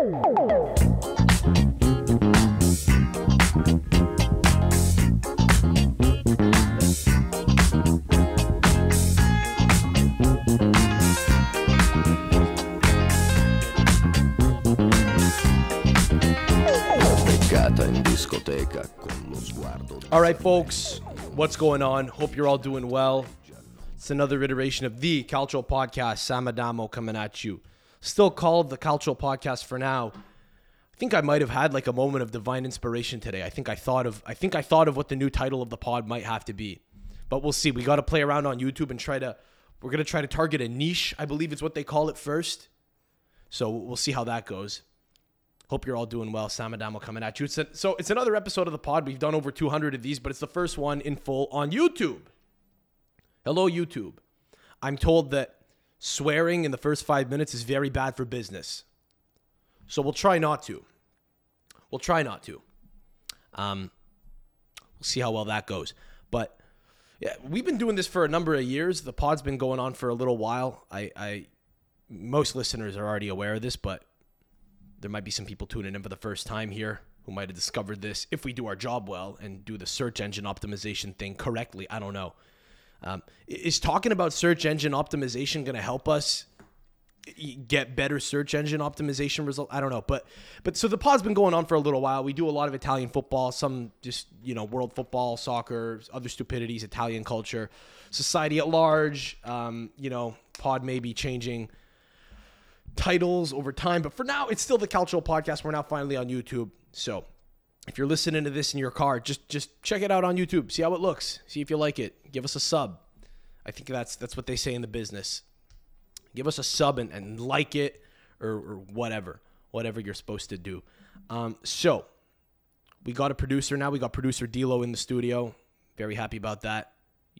All right, folks, what's going on? Hope you're all doing well. It's another iteration of the Calcio Podcast. Sam Adamo coming at you. Still called the Calcio Podcast for now. I think I might have had like a moment of divine inspiration today. I think I thought of I think I thought of what the new title of the pod might have to be. But we'll see. We got to play around on YouTube and try to we're going to try to target a niche, I believe it's what they call it first. So we'll see how that goes. Hope you're all doing well. Sam and Adamo coming at you. It's a, so it's another episode of the pod. We've done over 200 of these, but it's the first one in full on YouTube. Hello, YouTube. I'm told that swearing in the first five minutes is very bad for business. So we'll try not to. We'll try not to. Um, we'll see how well that goes. But yeah, we've been doing this for a number of years. The pod's been going on for a little while. I, I most listeners are already aware of this, but there might be some people tuning in for the first time here who might have discovered this if we do our job well and do the search engine optimization thing correctly. I don't know. Um, is talking about search engine optimization going to help us get better search engine optimization result? I don't know, but but so the pod's been going on for a little while. We do a lot of Italian football, some just you know world football, soccer, other stupidities, Italian culture, society at large. Um, you know, pod may be changing titles over time, but for now, it's still the Calcio Podcast. We're now finally on YouTube, so if you're listening to this in your car, just just check it out on YouTube. See how it looks. See if you like it. Give us a sub. I think that's that's what they say in the business. Give us a sub and, and like it or, or whatever, whatever you're supposed to do. Um, so we got a producer now. We got producer Dilo in the studio. Very happy about that.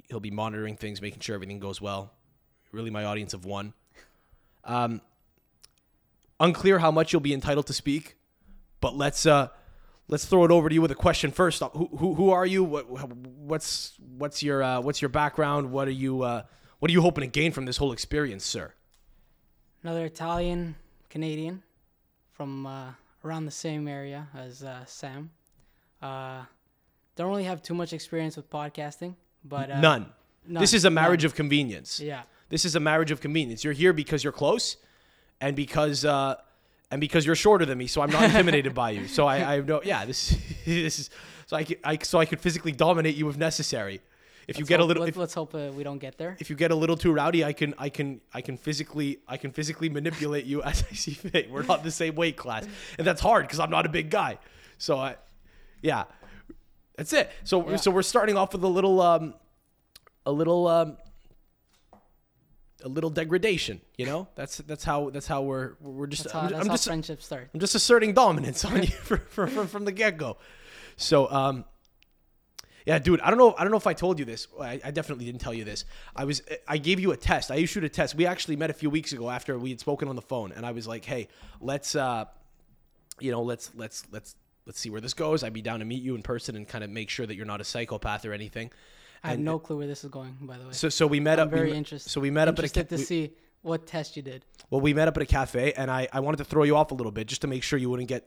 He'll be monitoring things, making sure everything goes well. Really, my audience of one. Um, unclear how much you'll be entitled to speak, but let's uh, let's throw it over to you with a question first. Who who, who are you? What, what's what's your uh, what's your background? What are you uh, what are you hoping to gain from this whole experience, sir? Another Italian Canadian from uh, around the same area as uh, Sam. Uh, don't really have too much experience with podcasting, but uh, None. This is a marriage none. of convenience. Yeah. This is a marriage of convenience. You're here because you're close, and because uh, and because you're shorter than me, so I'm not intimidated by you. So I, I have no yeah. This this is so I, could, I so I could physically dominate you if necessary. If you Let's get a little Let's, if, let's hope uh, we don't get there. if you get a little too rowdy, I can I can I can physically I can physically manipulate you as I see fit. We're not the same weight class, and that's hard because I'm not a big guy. So I, yeah, that's it. So Yeah. so we're starting off with a little um, a little um, a little degradation. You know, that's that's how that's how we're we're just That's how, I'm, that's I'm how just friendships start. I'm just asserting dominance on you from, from, from the get go. So, um, yeah, dude, I don't know. I don't know if I told you this. I, I definitely didn't tell you this. I was, I gave you a test. I issued a test. We actually met a few weeks ago after we had spoken on the phone, and I was like, hey, let's, uh, you know, let's, let's, let's, let's see where this goes. I'd be down to meet you in person and kind of make sure that you're not a psychopath or anything. I have and- no clue where this is going, by the way. So, so we met I'm up. very met- interested. So we met up at a. to we- see what test you did. Well, we met up at a cafe, and I, I wanted to throw you off a little bit just to make sure you wouldn't get.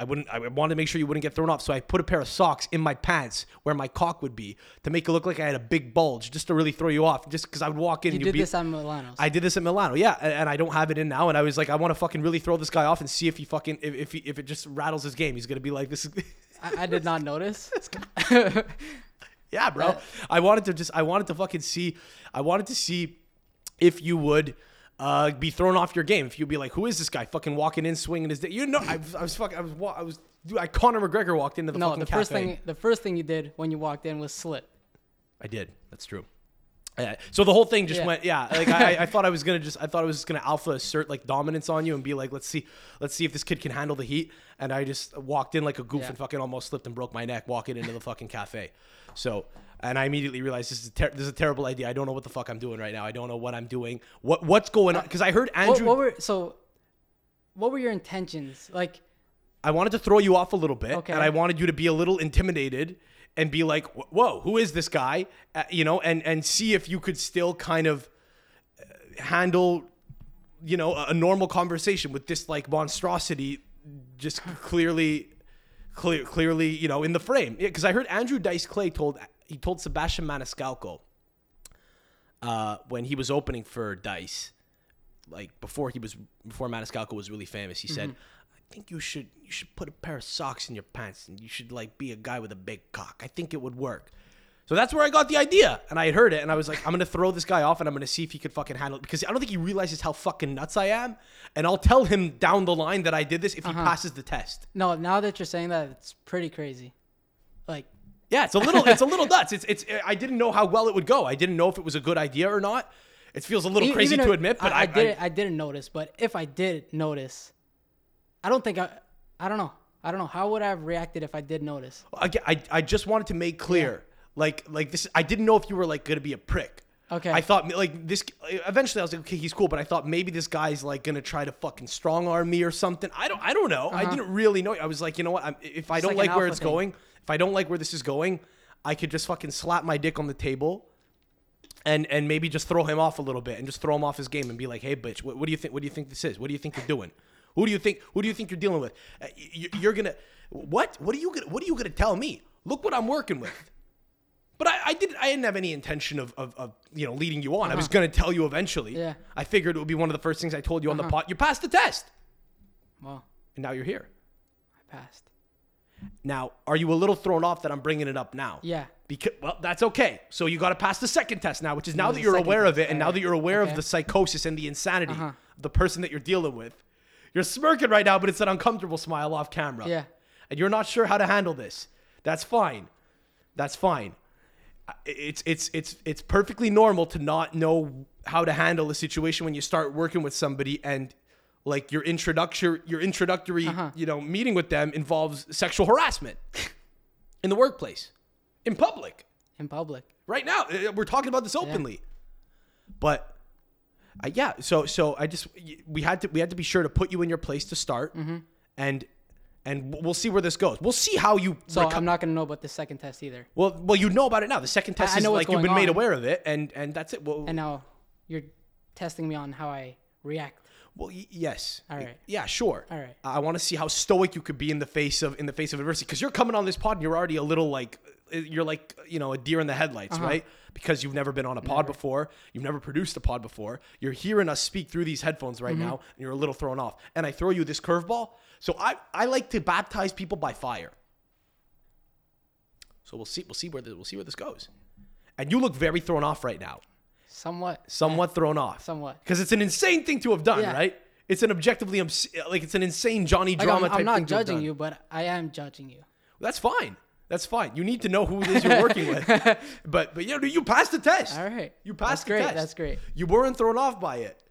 I wouldn't. I wanted to make sure you wouldn't get thrown off, so I put a pair of socks in my pants where my cock would be to make it look like I had a big bulge, just to really throw you off. Just because I would walk in, You and you'd did be, this at Milano. I did this at Milano, yeah, and, and I don't have it in now. And I was like, I want to fucking really throw this guy off and see if he fucking if if, he, if it just rattles his game, he's gonna be like this. Is, I, I did not notice. Yeah, bro. Uh, I wanted to just I wanted to fucking see I wanted to see if you would uh, be thrown off your game. If you'd be like, "Who is this guy? Fucking walking in, swinging his dick." You know, I, was- I was fucking, I was, I was, dude, I Conor McGregor walked into the no, fucking the first cafe. thing the first thing you did when you walked in was slit. I did. That's true. Yeah. So the whole thing just Yeah. went, yeah. Like I, I thought I was gonna just, I thought I was just gonna alpha assert like dominance on you and be like, let's see, let's see if this kid can handle the heat. And I just walked in like a goof Yeah. and fucking almost slipped and broke my neck walking into the fucking cafe. So, and I immediately realized this is a ter- this is a terrible idea. I don't know what the fuck I'm doing right now. I don't know what I'm doing. What what's going on? Because I heard Andrew. what were so? What were your intentions? Like, I wanted to throw you off a little bit, Okay. and I wanted you to be a little intimidated and be like, "Whoa, who is this guy?" Uh, you know, and and see if you could still kind of uh, handle, you know, a, a normal conversation with this like monstrosity just clearly, clear, clearly, you know, in the frame. Because I heard Andrew Dice Clay told he told Sebastian Maniscalco uh, when he was opening for Dice, like before he was before Maniscalco was really famous. He said, "I think you should you should put a pair of socks in your pants and you should like be a guy with a big cock. I think it would work." So that's where I got the idea, and I had heard it, and I was like, "I'm gonna throw this guy off, and I'm gonna see if he could fucking handle it," because I don't think he realizes how fucking nuts I am, and I'll tell him down the line that I did this if he uh-huh. passes the test. No, now that you're saying that, it's pretty crazy. Like, Yeah, it's a little it's a little nuts. It's it's I didn't know how well it would go. I didn't know if it was a good idea or not. It feels a little e- crazy even to if- admit, but I, I, I, did I didn't notice, but if I did notice, I don't think I. I don't know. I don't know how would I have reacted if I did notice. I, I, I just wanted to make clear, like like this. I didn't know if you were like gonna be a prick. Okay. I thought like this. Eventually, I was like, okay, he's cool, but I thought maybe this guy's like gonna try to fucking strong arm me or something. I don't I don't know. I didn't really know. I was like, you know what? I'm, if I don't Uh-huh. like like where it's thing. going, if I don't like where this is going, I could just fucking slap my dick on the table. And, and maybe just throw him off a little bit and just throw him off his game and be like, hey, bitch, what, what do you think? What do you think this is? What do you think you're doing? Who do you think? Who do you think you're dealing with? Uh, you, you're gonna what? What are you gonna What are you gonna tell me? Look what I'm working with. But I, I didn't. I didn't have any intention of, of, of you know leading you on. I was gonna tell you eventually. Yeah. I figured it would be one of the first things I told you on the pot. You passed the test, Well, and now you're here. I passed. Now, are you a little thrown off that I'm bringing it up now? Yeah. Because well, that's okay. So you got to pass the second test now, which is now that you're aware of it, and now that you're aware Okay. of the psychosis and the insanity Uh-huh. of the person that you're dealing with. You're smirking right now, but it's an uncomfortable smile off camera. Yeah. And you're not sure how to handle this. That's fine. That's fine. It's it's it's it's perfectly normal to not know how to handle a situation when you start working with somebody and like your introductory your introductory Uh-huh. you know meeting with them involves sexual harassment in the workplace, in public In public. right now. Uh, We're talking about this openly. But uh, yeah, so so I just we had to we had to be sure to put you in your place to start, Mm-hmm. and and we'll see where this goes. We'll see how you. So reco- I'm not gonna know about the second test either. well, well, you know about it now. The second test I is know like you've been going made aware of it, and and that's it. Well, And now you're testing me on how I react. well, y- yes. All right. Yeah, sure. All right. I want to see how stoic you could be in the face of in the face of adversity because you're coming on this pod and you're already a little like uh, you're like you know a deer in the headlights, Uh-huh. right? Because you've never been on a pod before, you've never produced a pod before. You're hearing us speak through these headphones right Mm-hmm. now, and you're a little thrown off. And I throw you this curveball. So I I like to baptize people by fire. So we'll see we'll see where this, we'll see where this goes. And you look very thrown off right now. Somewhat. Somewhat thrown off. Somewhat. Because it's an insane thing to have done, Yeah. right? It's an objectively like it's an insane Johnny Like, drama I'm, type I'm not thing to have judging you, but I am judging you. That's fine. That's fine. You need to know who it is you're working with. But but you know, you passed the test. All right. You passed That's the great. test. That's great. You weren't thrown off by it.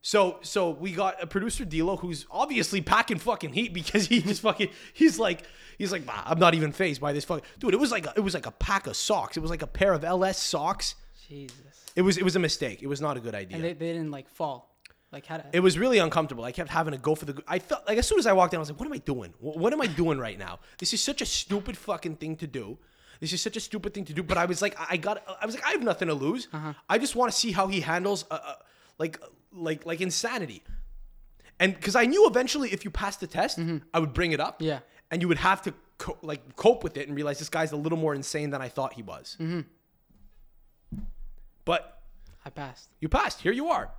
So so we got a producer Dilo who's obviously packing fucking heat because he just fucking he's like he's like "Bah, I'm not even fazed by this fucking dude. It was like a, it was like a pack of socks. It was like a pair of LS socks. Jesus. It was it was a mistake. It was not a good idea. And they, they didn't like fall. Like how to, it was really uncomfortable. I kept having to go for the. I felt like as soon as I walked in, I was like, "What am I doing? What, what am I doing right now? This is such a stupid fucking thing to do. This is such a stupid thing to do." But I was like, I got. I was like, I have nothing to lose. Uh-huh. I just want to see how he handles, uh, uh, like, like, like insanity. And because I knew eventually, if you passed the test, I would bring it up. Mm-hmm. Yeah. And you would have to co- like cope with it and realize this guy's a little more insane than I thought he was. Mm-hmm. But I passed. you passed. Here you are.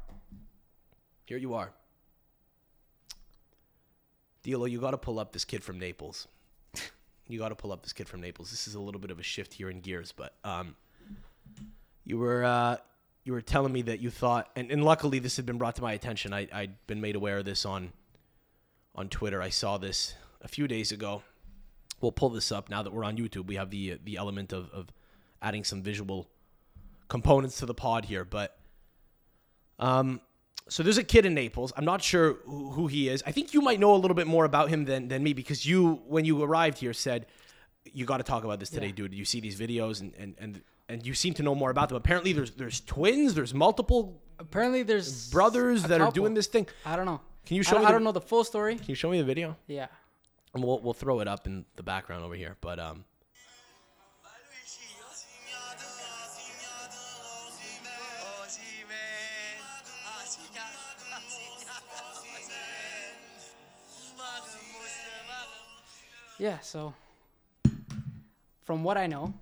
Here you are. Dilo, you got to pull up this kid from Naples. You got to pull up this kid from Naples. This is a little bit of a shift here in gears, but um, you were uh, you were telling me that you thought, and, and luckily this had been brought to my attention. I, I'd been made aware of this on on Twitter. I saw this a few days ago. We'll pull this up now that we're on YouTube. We have the the element of, of adding some visual components to the pod here, but um, so there's a kid in Naples. I'm not sure who, who he is. I think you might know a little bit more about him than than me because you, when you arrived here, said you got to talk about this today, Yeah. dude. You see these videos and and and and you seem to know more about them. Apparently, there's there's twins. There's multiple Apparently there's brothers that are doing this thing. I don't know. Can you show don't- me I the- don't know the full story. Can you show me the video? Yeah. And we'll we'll throw it up in the background over here. But um, Yeah, so from what I know,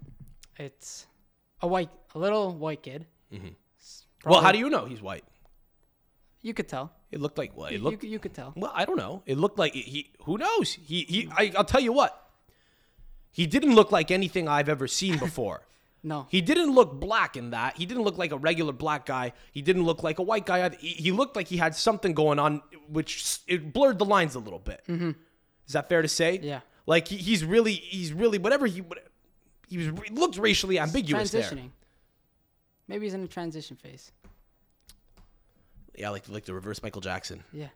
it's a white, a little white kid. Well, how do you know he's white? You could tell. It looked like well, it You, looked you could tell. well. I don't know. It looked like he. Who knows? He. He. I, I'll tell you what. He didn't look like anything I've ever seen before. No. He didn't look black in that. He didn't look like a regular black guy. He didn't look like a white guy. either. He, he looked like he had something going on, which it blurred the lines a little bit. Mm-hmm. Is that fair to say? Yeah. Like he, he's really, he's really whatever he, he was. He looked racially ambiguous there. Transitioning. Maybe he's in a transition phase. Yeah, like like the reverse Michael Jackson. Yeah.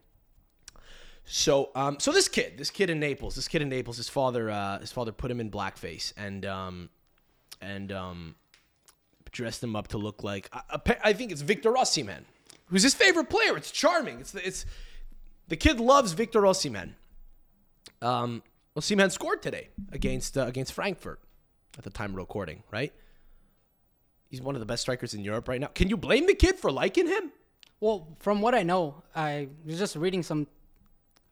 So, um, so this kid, this kid in Naples, this kid in Naples, his father, uh, his father put him in blackface and um, and um, dressed him up to look like I, I- I think it's Victor Osimhen, who's his favorite player. It's charming. It's the, it's the kid loves Victor Osimhen. Um, Osimhen scored today against uh, against Frankfurt at the time of recording. Right, he's one of the best strikers in Europe right now. Can you blame the kid for liking him? Well, from what I know, I was just reading some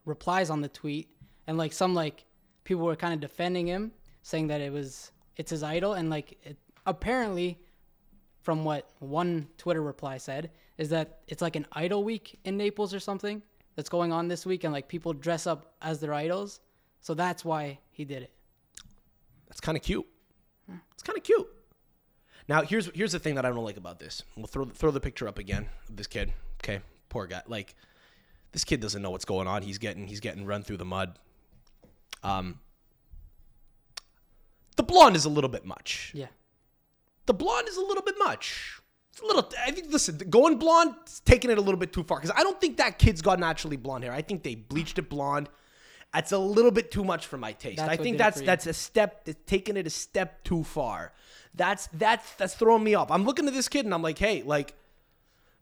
replies on the tweet, and like some like people were kind of defending him, saying that it was it's his idol, and like it, apparently, from what one Twitter reply said, is that it's like an idol week in Naples or something that's going on this week, and like people dress up as their idols, so that's why he did it. That's kind of cute. It's kind of cute. Now here's here's the thing that I don't like about this. We'll throw throw the picture up again of this kid. Okay, poor guy. Like this kid doesn't know what's going on. He's getting he's getting run through the mud. Um, the blonde is a little bit much. Yeah, The blonde is a little bit much. It's a little. I think. Listen, going blonde, taking it a little bit too far because I don't think that kid's got naturally blonde hair. I think they bleached it blonde. That's a little bit too much for my taste. That's I think that's that's a step. That's taking it a step too far. That's that's that's throwing me off. I'm looking at this kid and I'm like, hey, like,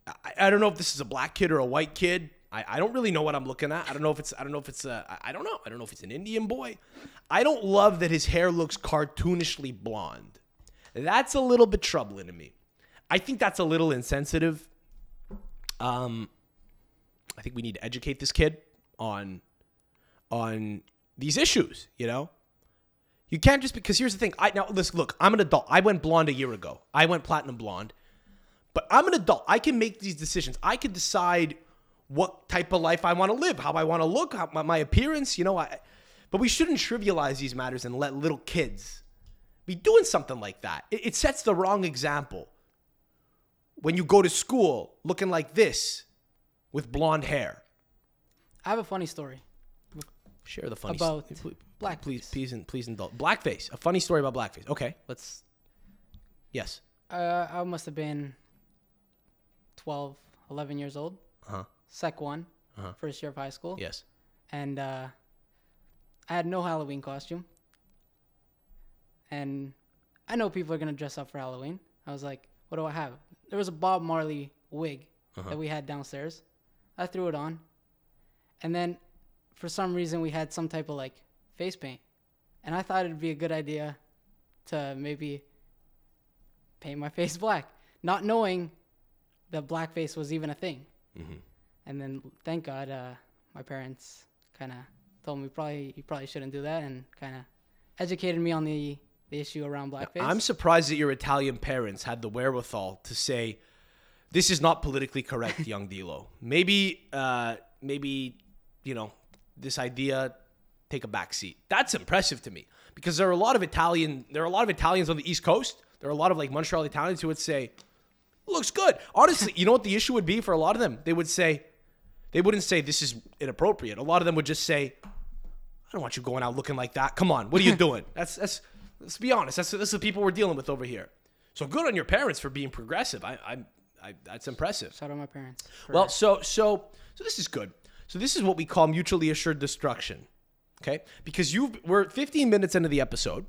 I, I don't know if this is a black kid or a white kid. I, I don't really know what I'm looking at. I don't know if it's I don't know if it's a I- I don't know. I don't know if it's an Indian boy. I don't love that his hair looks cartoonishly blonde. That's a little bit troubling to me. I think that's a little insensitive. Um, I think we need to educate this kid on on these issues. You know, you can't just because here's the thing. I now listen. Look, I'm an adult. I went blonde a year ago. I went platinum blonde, but I'm an adult. I can make these decisions. I can decide what type of life I want to live, how I want to look, how my, my appearance. You know, I. But we shouldn't trivialize these matters and let little kids be doing something like that. It, it sets the wrong example. When you go to school looking like this with blonde hair. I have a funny story. Share the funny About st- please, blackface. Please, please, and please indulge. Blackface. A funny story about blackface. Okay, let's. Yes. Uh, I must have been 12, 11 years old. Uh huh. Sec one, first year of high school. Yes. And uh, I had no Halloween costume. And I know people are to dress up for Halloween. I was like, what do I have? There was a Bob Marley wig that we had downstairs. I threw it on. And then for some reason, we had some type of like face paint. And I thought it'd be a good idea to maybe paint my face black, not knowing that blackface was even a thing. And then, thank God, uh, my parents kind of told me probably you probably shouldn't do that, and kind of educated me on the the issue around blackface. I'm surprised that your Italian parents had the wherewithal to say, "This is not politically correct, young Dilo." Maybe, uh, maybe, you know, this idea take a back seat. That's impressive to me because there are a lot of Italian. There are a lot of Italians on the East Coast. There are a lot of like Montreal Italians who would say, "Looks good." Honestly, you know what the issue would be for a lot of them? They would say, they wouldn't say this is inappropriate. A lot of them would just say, I don't want you going out looking like that. Come on, what are you doing? That's that's. Let's be honest. That's that's the people we're dealing with over here. So good on your parents for being progressive. I, I, I that's impressive. Shout out my parents. Well, so so so this is good. So this is what we call mutually assured destruction. Okay, because you we're 15 minutes into the episode,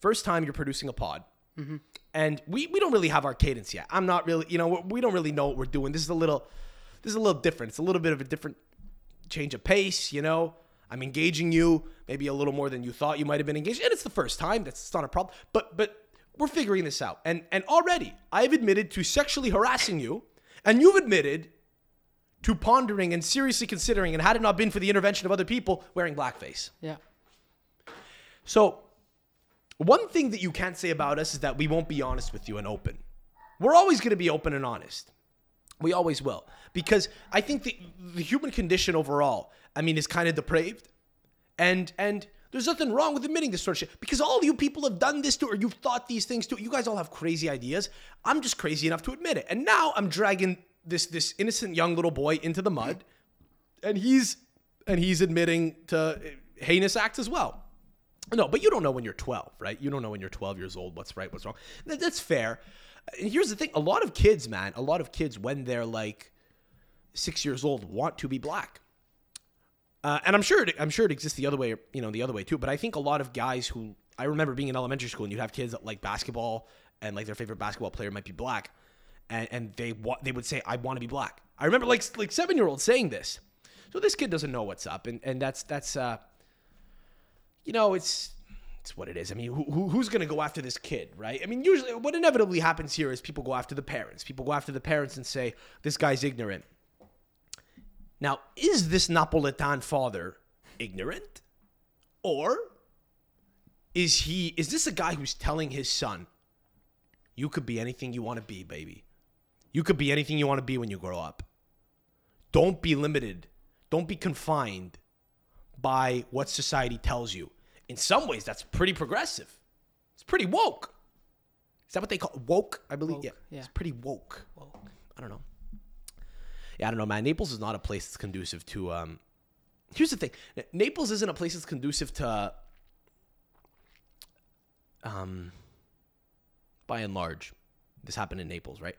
first time you're producing a pod, mm-hmm. and we we don't really have our cadence yet. I'm not really, you know, we- we don't really know what we're doing. This is a little, this is a little different. It's a little bit of a different change of pace. You know, I'm engaging you maybe a little more than you thought you might have been engaged, and it's the first time. That's not a problem. But but we're figuring this out, and and already I've admitted to sexually harassing you, and you've admitted to pondering and seriously considering, and had it not been for the intervention of other people, wearing blackface. yeah, So, one thing that you can't say about us is that we won't be honest with you and open. We're always going to be open and honest. We always will. Because I think the, the human condition overall, I mean, is kind of depraved. And and there's nothing wrong with admitting this sort of shit. Because all you people have done this to or you've thought these things too. You guys all have crazy ideas. I'm just crazy enough to admit it. And now I'm dragging this this innocent young little boy into the mud. And he's and he's admitting to heinous acts as well. No, but you don't know when you're 12, right? You don't know when you're 12 years old what's right, what's wrong. That- That's fair. And here's the thing: a lot of kids, man, a lot of kids when they're like six years old want to be black. Uh, and I'm sure it, I'm sure it exists the other way, you know, the other way too. But I think a lot of guys who I remember being in elementary school, and you'd have kids that like basketball, and like their favorite basketball player might be black, and and they wa- they would say, "I want to be black." I remember like like seven year olds saying this. So this kid doesn't know what's up, and and that's that's uh, you know, it's it's what it is. I mean, who, who, who's going to go after this kid, right? I mean, usually what inevitably happens here is people go after the parents. People go after the parents and say, this guy's ignorant. Now, is this Napolitan father ignorant? Or is he is this a guy who's telling his son, you could be anything you want to be, baby. You could be anything you want to be when you grow up. Don't be limited. Don't be confined by what society tells you. In some ways, that's pretty progressive. It's pretty woke. Is that what they call woke? I believe. Woke, yeah. yeah. It's pretty woke. I don't know. Yeah, I don't know, man. Naples is not a place that's conducive to. Um, here's the thing: Naples isn't a place that's conducive to. Um, by and large, this happened in Naples, right?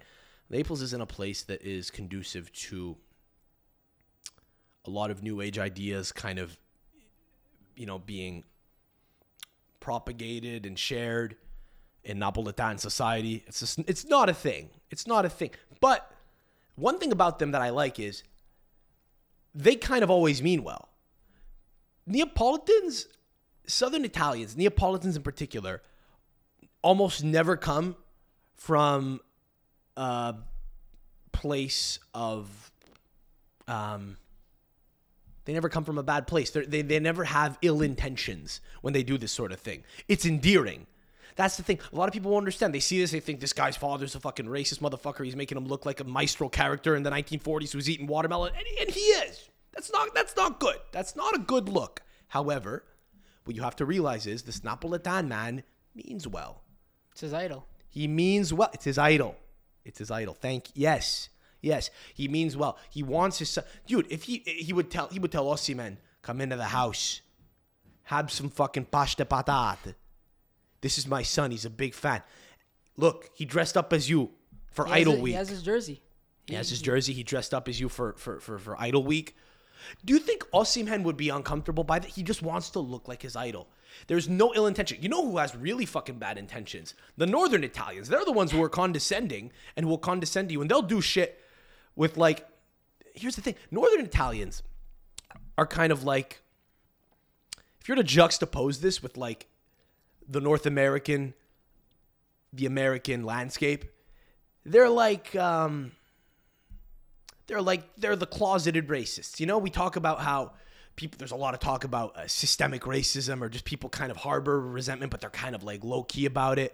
Naples is in a place that is conducive to a lot of new age ideas, kind of, you know, being propagated and shared in Napolitan society. It's just, it's not a thing. It's not a thing. But one thing about them that I like is they kind of always mean well. Neapolitans, Southern Italians, Neapolitans in particular, almost never come from a place of um they never come from a bad place. They're, they they never have ill intentions when they do this sort of thing. It's endearing. That's the thing. A lot of people won't understand. They see this, they think this guy's father's a fucking racist motherfucker. He's making him look like a minstrel character in the 1940s who's eating watermelon, and, and he is. That's not that's not good. That's not a good look. However, what you have to realize is this Napolitan man means well. It's his idol. He means well. It's his idol. It's his idol. Thank yes, yes. He means well. He wants his son, dude. If he he would tell he would tell Osimhen, come into the house, have some fucking pasta patate. This is my son. He's a big fan. Look, he dressed up as you for He Idol a- Week. He has his jersey. He has his jersey. He dressed up as you for for for, for Idol Week. Do you think Osimhen would be uncomfortable by that? He just wants to look like his idol. There's no ill intention. You know who has really fucking bad intentions? The Northern Italians. They're the ones who are condescending and will condescend to you, and they'll do shit with like. Here's the thing: Northern Italians are kind of like. If you're to juxtapose this with like the North American, the American landscape, they're like. um they're like they're the closeted racists. You know, we talk about how people there's a lot of talk about uh, systemic racism or just people kind of harbor resentment, but they're kind of like low key about it.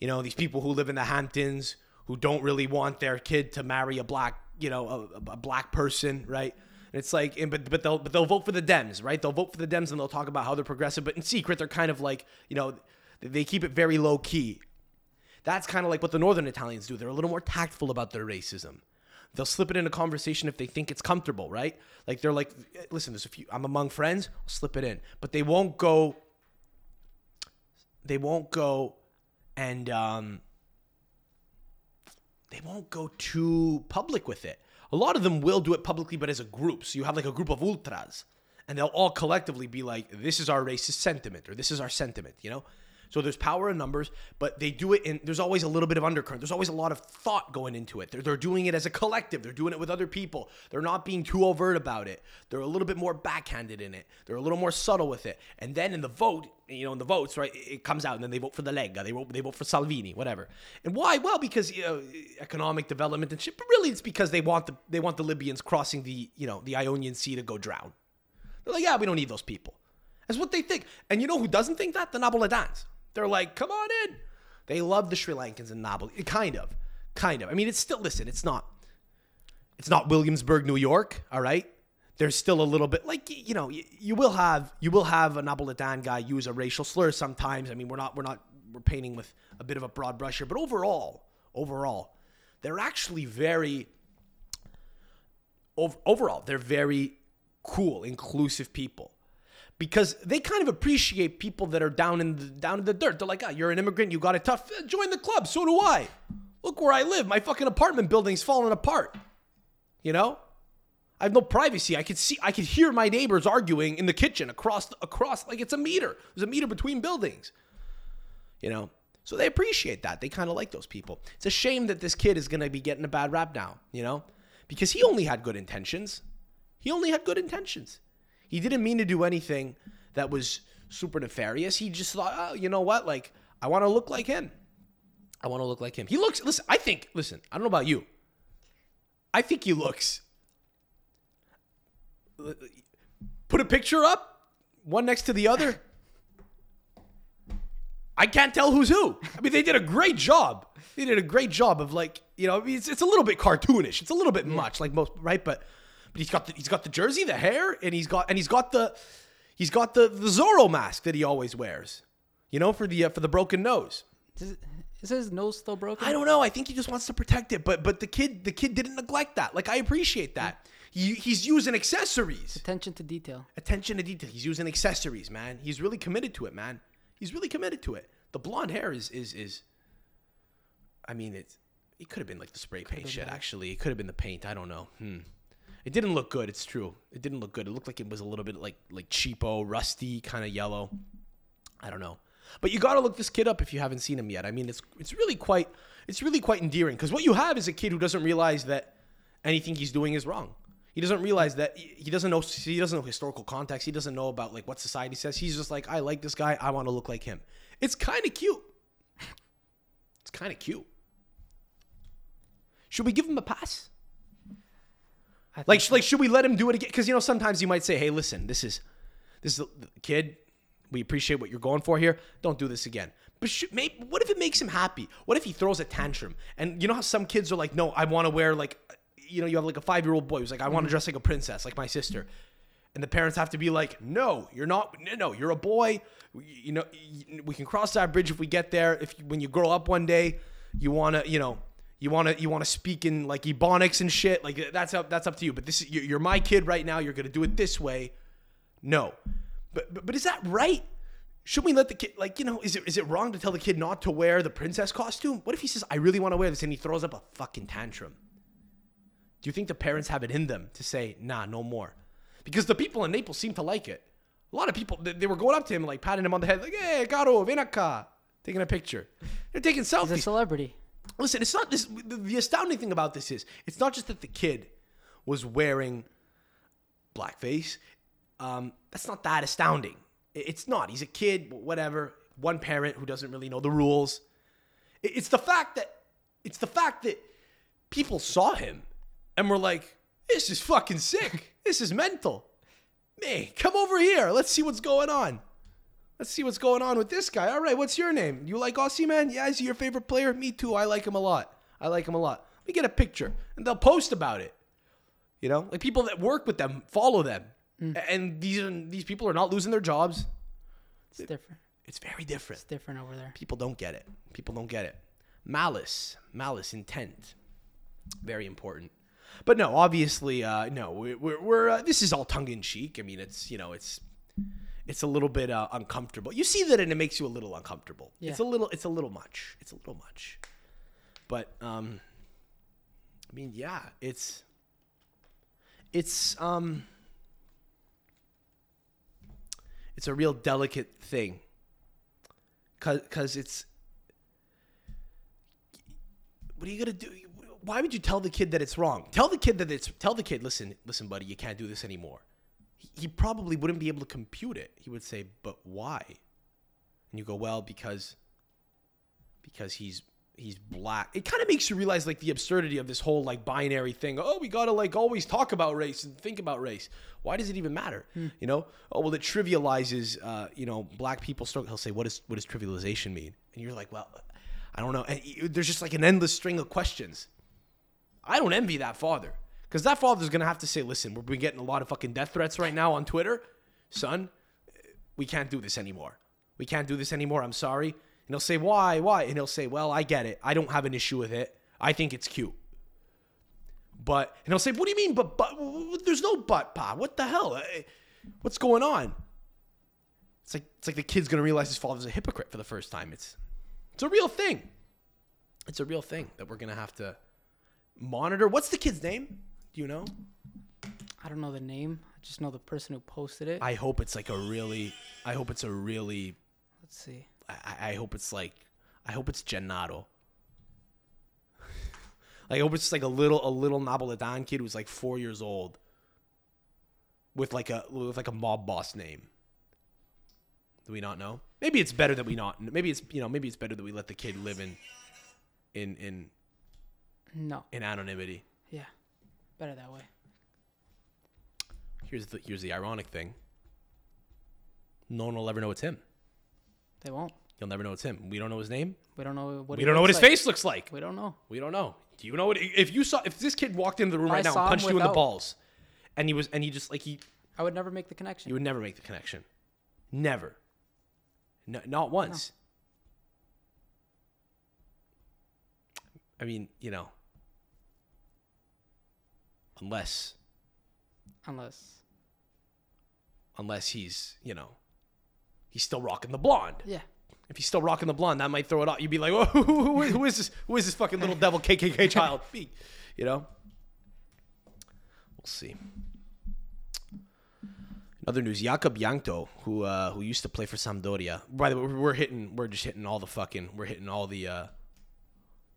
You know, these people who live in the Hamptons who don't really want their kid to marry a black, you know, a, a black person, right? And it's like, and, but but they'll but they'll vote for the Dems, right? They'll vote for the Dems and they'll talk about how they're progressive, but in secret they're kind of like, you know, they keep it very low key. That's kind of like what the Northern Italians do. They're a little more tactful about their racism. They'll slip it in a conversation if they think it's comfortable, right? Like they're like, listen, there's a few. I'm among friends. I'll slip it in, but they won't go. They won't go, and um, they won't go too public with it. A lot of them will do it publicly, but as a group. So you have like a group of ultras, and they'll all collectively be like, "This is our racist sentiment," or "This is our sentiment," you know. So there's power in numbers, but they do it in. There's always a little bit of undercurrent. There's always a lot of thought going into it. They're, they're doing it as a collective. They're doing it with other people. They're not being too overt about it. They're a little bit more backhanded in it. They're a little more subtle with it. And then in the vote, you know, in the votes, right, it comes out, and then they vote for the Lega. They vote. They vote for Salvini, whatever. And why? Well, because you know, economic development and shit. But really, it's because they want the they want the Libyans crossing the you know the Ionian Sea to go drown. They're like, yeah, we don't need those people. That's what they think. And you know who doesn't think that? The Napolitans. They're like, come on in. They love the Sri Lankans and Napoli. Kind of. Kind of. I mean, it's still, listen, it's not, it's not Williamsburg, New York, all right? There's still a little bit, like, you know, you, you will have, you will have a Napolitan guy use a racial slur sometimes. I mean, we're not, we're not, we're painting with a bit of a broad brush here, but overall, overall, they're actually very, ov- overall, they're very cool, inclusive people because they kind of appreciate people that are down in the down in the dirt. They're like, ah, you're an immigrant, you got it tough. Eh, Join the club. So do I. Look where I live. My fucking apartment building's falling apart. You know, I have no privacy. I could see, I could hear my neighbors arguing in the kitchen across across like it's a meter. There's a meter between buildings. You know, so they appreciate that. They kind of like those people. It's a shame that this kid is gonna be getting a bad rap now. You know, because he only had good intentions. He only had good intentions. He didn't mean to do anything that was super nefarious. He just thought, oh, you know what? Like, I want to look like him. I want to look like him. He looks, listen, I think, listen, I don't know about you. I think he looks. Put a picture up, one next to the other. I can't tell who's who. I mean, they did a great job. They did a great job of like, you know, it's, it's a little bit cartoonish. It's a little bit much, like most, right? But but he's got the he's got the jersey, the hair, and he's got and he's got the he's got the the Zorro mask that he always wears. You know, for the uh, for the broken nose. Is, is his nose still broken? I don't know. I think he just wants to protect it. But but the kid the kid didn't neglect that. Like I appreciate that. He, he's using accessories. Attention to detail. Attention to detail. He's using accessories, man. He's really committed to it, man. He's really committed to it. The blonde hair is is is. I mean, it's it could have been like the spray paint shit. Actually, it could have been the paint. I don't know. Hmm. It didn't look good. It's true. It didn't look good. It looked like it was a little bit like like cheapo, rusty, kind of yellow. I don't know. But you got to look this kid up if you haven't seen him yet. I mean, it's it's really quite it's really quite endearing because what you have is a kid who doesn't realize that anything he's doing is wrong. He doesn't realize that he doesn't know he doesn't know historical context. He doesn't know about like what society says. He's just like, I like this guy. I want to look like him. It's kind of cute. It's kind of cute. Should we give him a pass? Like, like, should we let him do it again? Because you know, sometimes you might say, "Hey, listen, this is, this is kid. We appreciate what you're going for here. Don't do this again." But should, maybe, what if it makes him happy? What if he throws a tantrum? And you know how some kids are like, "No, I want to wear like, you know, you have like a five year old boy who's like, I want to mm-hmm. dress like a princess, like my sister." And the parents have to be like, "No, you're not. No, no, you're a boy. You, you know, we can cross that bridge if we get there. If when you grow up one day, you want to, you know." You want to you want to speak in like ebonics and shit like that's up that's up to you. But this is you're, my kid right now. You're gonna do it this way. No, but, but but is that right? Should we let the kid like you know is it is it wrong to tell the kid not to wear the princess costume? What if he says I really want to wear this and he throws up a fucking tantrum? Do you think the parents have it in them to say nah no more? Because the people in Naples seem to like it. A lot of people they, they were going up to him like patting him on the head like hey caro ven acá taking a picture. They're taking He's a selfies. celebrity. Listen, it's not this. The, astounding thing about this is it's not just that the kid was wearing blackface. Um, that's not that astounding. It's not. He's a kid, whatever. One parent who doesn't really know the rules. It's the fact that it's the fact that people saw him and were like, "This is fucking sick. this is mental." Man, come over here. Let's see what's going on. Let's see what's going on with this guy. All right, what's your name? You like Osimhen? Yeah, is he your favorite player? Me too. I like him a lot. I like him a lot. Let me get a picture, and they'll post about it. You know, like people that work with them follow them, A- and these are, these people are not losing their jobs. It's different. It's very different. It's different over there. People don't get it. People don't get it. Malice, malice, intent, very important. But no, obviously, uh, no. We're, we're, we're uh, this is all tongue in cheek. I mean, it's you know, it's it's a little bit uh, uncomfortable. You see that, and it makes you a little uncomfortable. It's a little, it's a little much. It's a little much. But um, I mean, yeah, it's it's um, it's a real delicate thing. Cause, cause it's what are you gonna do? Why would you tell the kid that it's wrong? Tell the kid that it's tell the kid, listen, listen, buddy, you can't do this anymore. He, probably wouldn't be able to compute it. He would say, but why? And you go, well, because because he's he's black. It kind of makes you realize like the absurdity of this whole like binary thing. Oh, we gotta like always talk about race and think about race. Why does it even matter? You know? Oh well, it trivializes uh, you know black people. Struggle. He'll say, what is what does trivialization mean? And you're like, well, I don't know. And there's just like an endless string of questions. I don't envy that father because that father's gonna have to say, listen, we're getting a lot of fucking death threats right now on Twitter, son. We can't do this anymore. We can't do this anymore. I'm sorry. And he'll say, why, why? And he'll say, well, I get it. I don't have an issue with it. I think it's cute. But and he'll say, what do you mean? But but there's no but, pa. What the hell? Eh, What's going on? It's like it's like the kid's gonna realize his father's a hypocrite for the first time. It's it's a real thing. It's a real thing that we're gonna have to monitor. What's the kid's name? Do you know? I don't know the name. I just know the person who posted it. I hope it's like a really. I hope it's a really. Let's see. I, I hope it's like. I hope it's Gennaro. like I hope it's like a little a little Napolitan kid who's like four years old. With like a with like a mob boss name. Do we not know? Maybe it's better that we not. Maybe it's you know maybe it's better that we let the kid live in. In in No. in anonymity. Yeah. Better that way. Here's the here's the ironic thing. No one will ever know it's him. They won't. You'll never know it's him. We don't know his name. We don't know what. We don't know what his like. face looks like. We don't know. We don't know. Do you know what? If you saw, if this kid walked into the room I right now and punched you in the balls, and he was, and he just like he, I would never make the connection. you would never make the connection. Never. No, not once. I mean, you know, unless Unless. unless he's, you know, he's still rocking the blonde. Yeah. If he's still rocking the blonde, that might throw it out. You'd be like, "Whoa, who, who, who is this? Who is this fucking little devil KKK child?" Be, you know. We'll see. In other news, Jakob Jankto, who uh, who used to play for Sampdoria. By the way, we're- we're hitting, we're just hitting all the fucking, we're hitting all the, uh,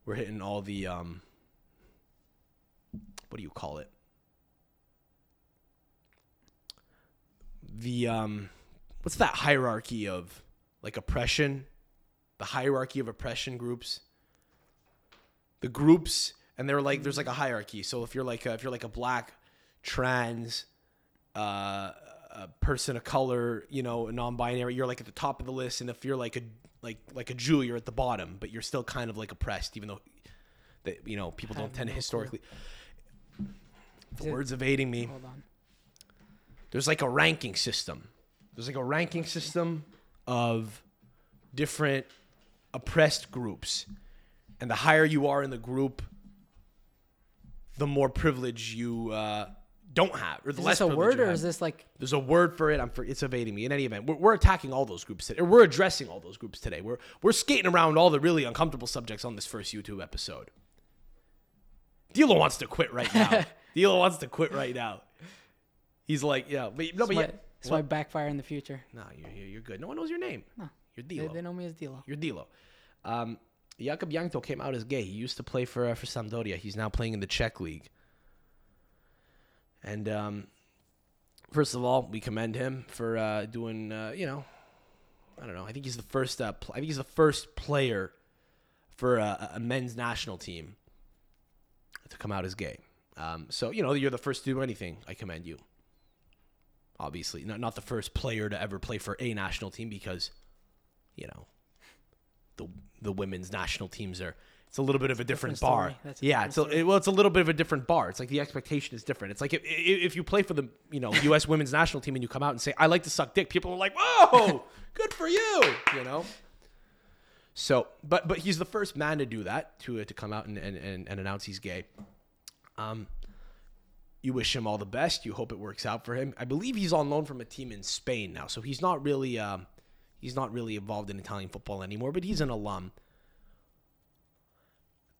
we're hitting all the, um, what do you call it? The um, what's that hierarchy of like oppression? The hierarchy of oppression groups. The groups, and they're like, there's like a hierarchy. So if you're like, a, if you're like a black, trans, uh, a person of color, you know, a non-binary, you're like at the top of the list. And if you're like a like like a Jew, you're at the bottom, but you're still kind of like oppressed, even though that you know people don't tend to clue. The words evading me Hold on. there's like a ranking system. There's like a ranking system of different oppressed groups. And the higher you are in the group, the more privilege you uh, don't have, or the Is less this a word or is this like? There's a word for it. I'm for, it's evading me. In any event, we're, we're attacking all those groups today. Or we're addressing all those groups today. We're we're skating around all the really uncomfortable subjects on this first YouTube episode. Dilo wants to quit right now. Dilo wants to quit right now. He's like, yeah, but no, but yeah, this might backfire in the future. no, you're, you're good. No one knows your name. No. You're They, Dilo. they know me as Dilo. You're Dilo. Um, Jakob Jankto came out as gay. He used to play for uh, for Sampdoria. He's now playing in the Czech league. And um, first of all, we commend him for uh, doing. Uh, you know, I don't know. I think he's the first. Uh, pl- I think he's the first player for a, a men's national team to come out as gay. Um, so you know, you're the first to do anything. I commend you. Obviously, not not the first player to ever play for a national team because, you know, the the women's national teams are it's a little bit of a different, Different bar. a yeah, it's a, it- well, it's a little bit of a different bar. It's like the expectation is different. It's like if if you play for the you know U.S. women's national team and you come out and say I like to suck dick, people are like, whoa, good for you, you know. So, but but he's the first man to do that to uh, to come out and, and, and, and announce he's gay. Um, you wish him all the best. You hope it works out for him. I believe he's on loan from a team in Spain now, so he's not really um, he's not really involved in Italian football anymore. But he's an alum.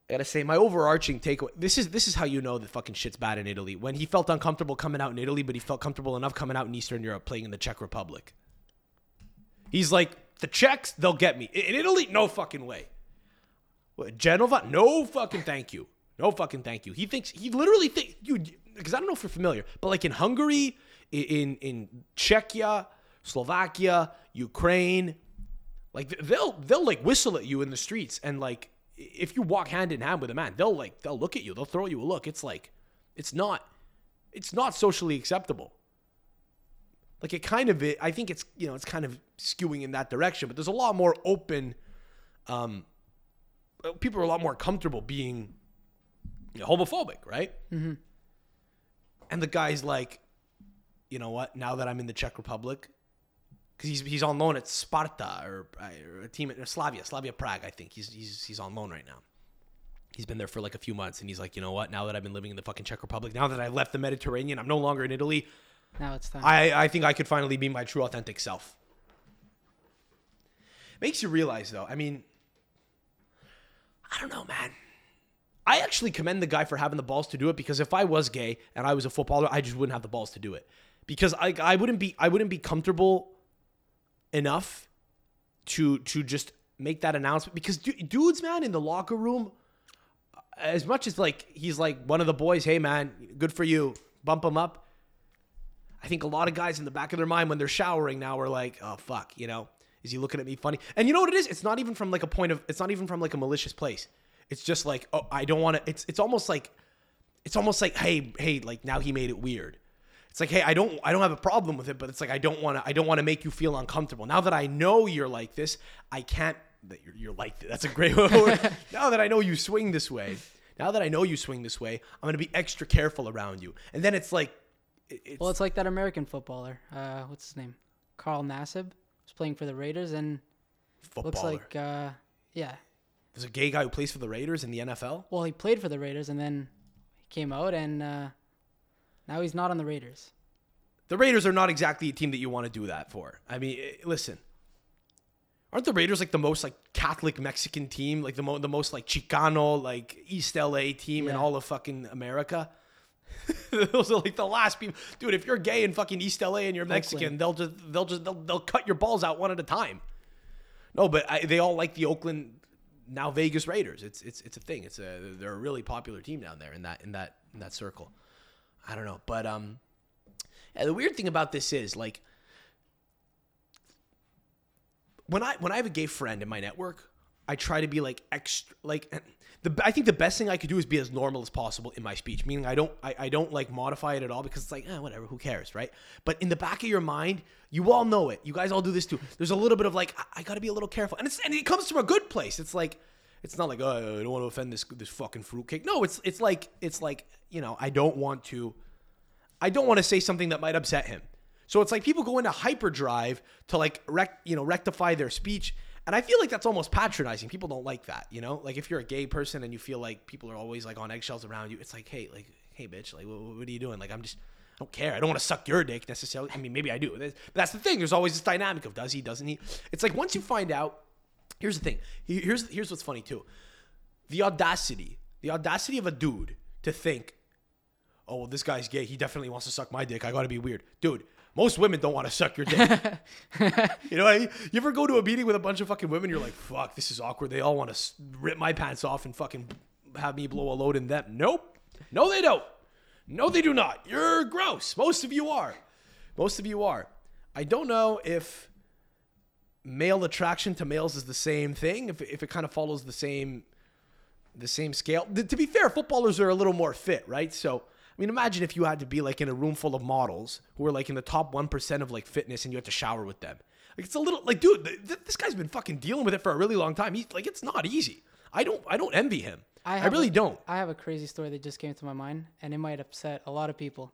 I gotta say, my overarching takeaway. This is this is how you know that fucking shit's bad in Italy. When he felt uncomfortable coming out in Italy, but he felt comfortable enough coming out in Eastern Europe, playing in the Czech Republic. He's like the Czechs, they'll get me. In Italy, no fucking way. What, Genova, no fucking thank you. No fucking thank you. He thinks he literally think you because I don't know if you're familiar, but like in Hungary, in in Czechia, Slovakia, Ukraine, like they'll they'll like whistle at you in the streets and like if you walk hand in hand with a man, they'll like they'll look at you, they'll throw you a look. It's like it's not it's not socially acceptable. Like it kind of I think it's you know it's kind of skewing in that direction, but there's a lot more open um people are a lot more comfortable being you know, homophobic, right? Mm-hmm. And the guy's like, you know what? Now that I'm in the Czech Republic, because he's he's on loan at Sparta or, or a team at Slavia, Slavia Prague, I think. He's he's he's on loan right now. He's been there for like a few months, and he's like, you know what? Now that I've been living in the fucking Czech Republic, now that I left the Mediterranean, I'm no longer in Italy. Now it's time. I I think I could finally be my true authentic self. Makes you realize though. I mean, I don't know, man. I actually commend the guy for having the balls to do it because if I was gay and I was a footballer, I just wouldn't have the balls to do it because I I wouldn't be I wouldn't be comfortable enough to to just make that announcement because dudes, man, in the locker room, uh, as much as like he's like one of the boys, hey man, good for you, bump him up. I think a lot of guys in the back of their mind when they're showering now are like, oh fuck, you know, is he looking at me funny? And you know what it is? It's not even from like a point of, it's not even from like a malicious place. It's just like, oh, I don't want to. It's it's almost like, it's almost like, hey, hey, like now he made it weird. It's like, hey, I don't I don't have a problem with it, but it's like I don't want to I don't want to make you feel uncomfortable. Now that I know you're like this, I can't that you're, you're like. That's a great word. now that I know you swing this way, now that I know you swing this way, I'm gonna be extra careful around you. And then it's like, it's, well, it's like that American footballer. Uh, what's his name? Carl Nassib was playing for the Raiders, and footballer. looks like, uh, yeah, there's a gay guy who plays for the Raiders in the NFL. Well, he played for the Raiders, and then he came out, and uh, now he's not on the Raiders. The Raiders are not exactly a team that you want to do that for. I mean, eh, listen, aren't the Raiders like the most like Catholic Mexican team, like the mo- the most like Chicano, like East LA team yeah. in all of fucking America? Those are like the last people, dude. If you're gay in fucking East LA and you're Mexican, Oakland. they'll just they'll just they'll, they'll cut your balls out one at a time. No, but I, they all like the Oakland now Vegas Raiders. It's it's it's a thing. It's a they're a really popular team down there in that in that in that circle. I don't know, but um, the weird thing about this is like when I when I have a gay friend in my network, I try to be like extra like the I think the best thing I could do is be as normal as possible in my speech. Meaning I don't I, I don't like modify it at all because it's like eh, whatever, who cares, right? But in the back of your mind, you all know it. You guys all do this too. There's a little bit of like I, I got to be a little careful, and it's and it comes from a good place. It's like it's not like oh I don't want to offend this this fucking fruitcake. No, it's it's like it's like you know I don't want to I don't want to say something that might upset him. So it's like people go into hyperdrive to like rec, you know rectify their speech, and I feel like that's almost patronizing. People don't like that, you know. Like if you're a gay person and you feel like people are always like on eggshells around you, it's like hey, like hey, bitch, like what, what are you doing? Like I'm just I don't care. I don't want to suck your dick necessarily. I mean, maybe I do. But that's the thing. There's always this dynamic of does he, doesn't he? It's like once you find out. Here's the thing. Here's here's what's funny too. The audacity, the audacity of a dude to think oh well, this guy's gay. He definitely wants to suck my dick. I got to be weird, dude. Most women don't want to suck your dick. you know what I mean? You ever go to a meeting with a bunch of fucking women? You're like, fuck, this is awkward. They all want to rip my pants off and fucking have me blow a load in them. Nope. No, they don't. No, they do not. You're gross. Most of you are. Most of you are. I don't know if male attraction to males is the same thing. If, if it kind of follows the same the same scale. To be fair, footballers are a little more fit, right? So I mean, imagine if you had to be like in a room full of models who are like in the top 1% of like fitness and you had to shower with them. Like it's a little like dude, th- th- this guy's been fucking dealing with it for a really long time. He's like it's not easy. I don't I don't envy him. I, I really a, don't. I have a crazy story that just came to my mind and it might upset a lot of people.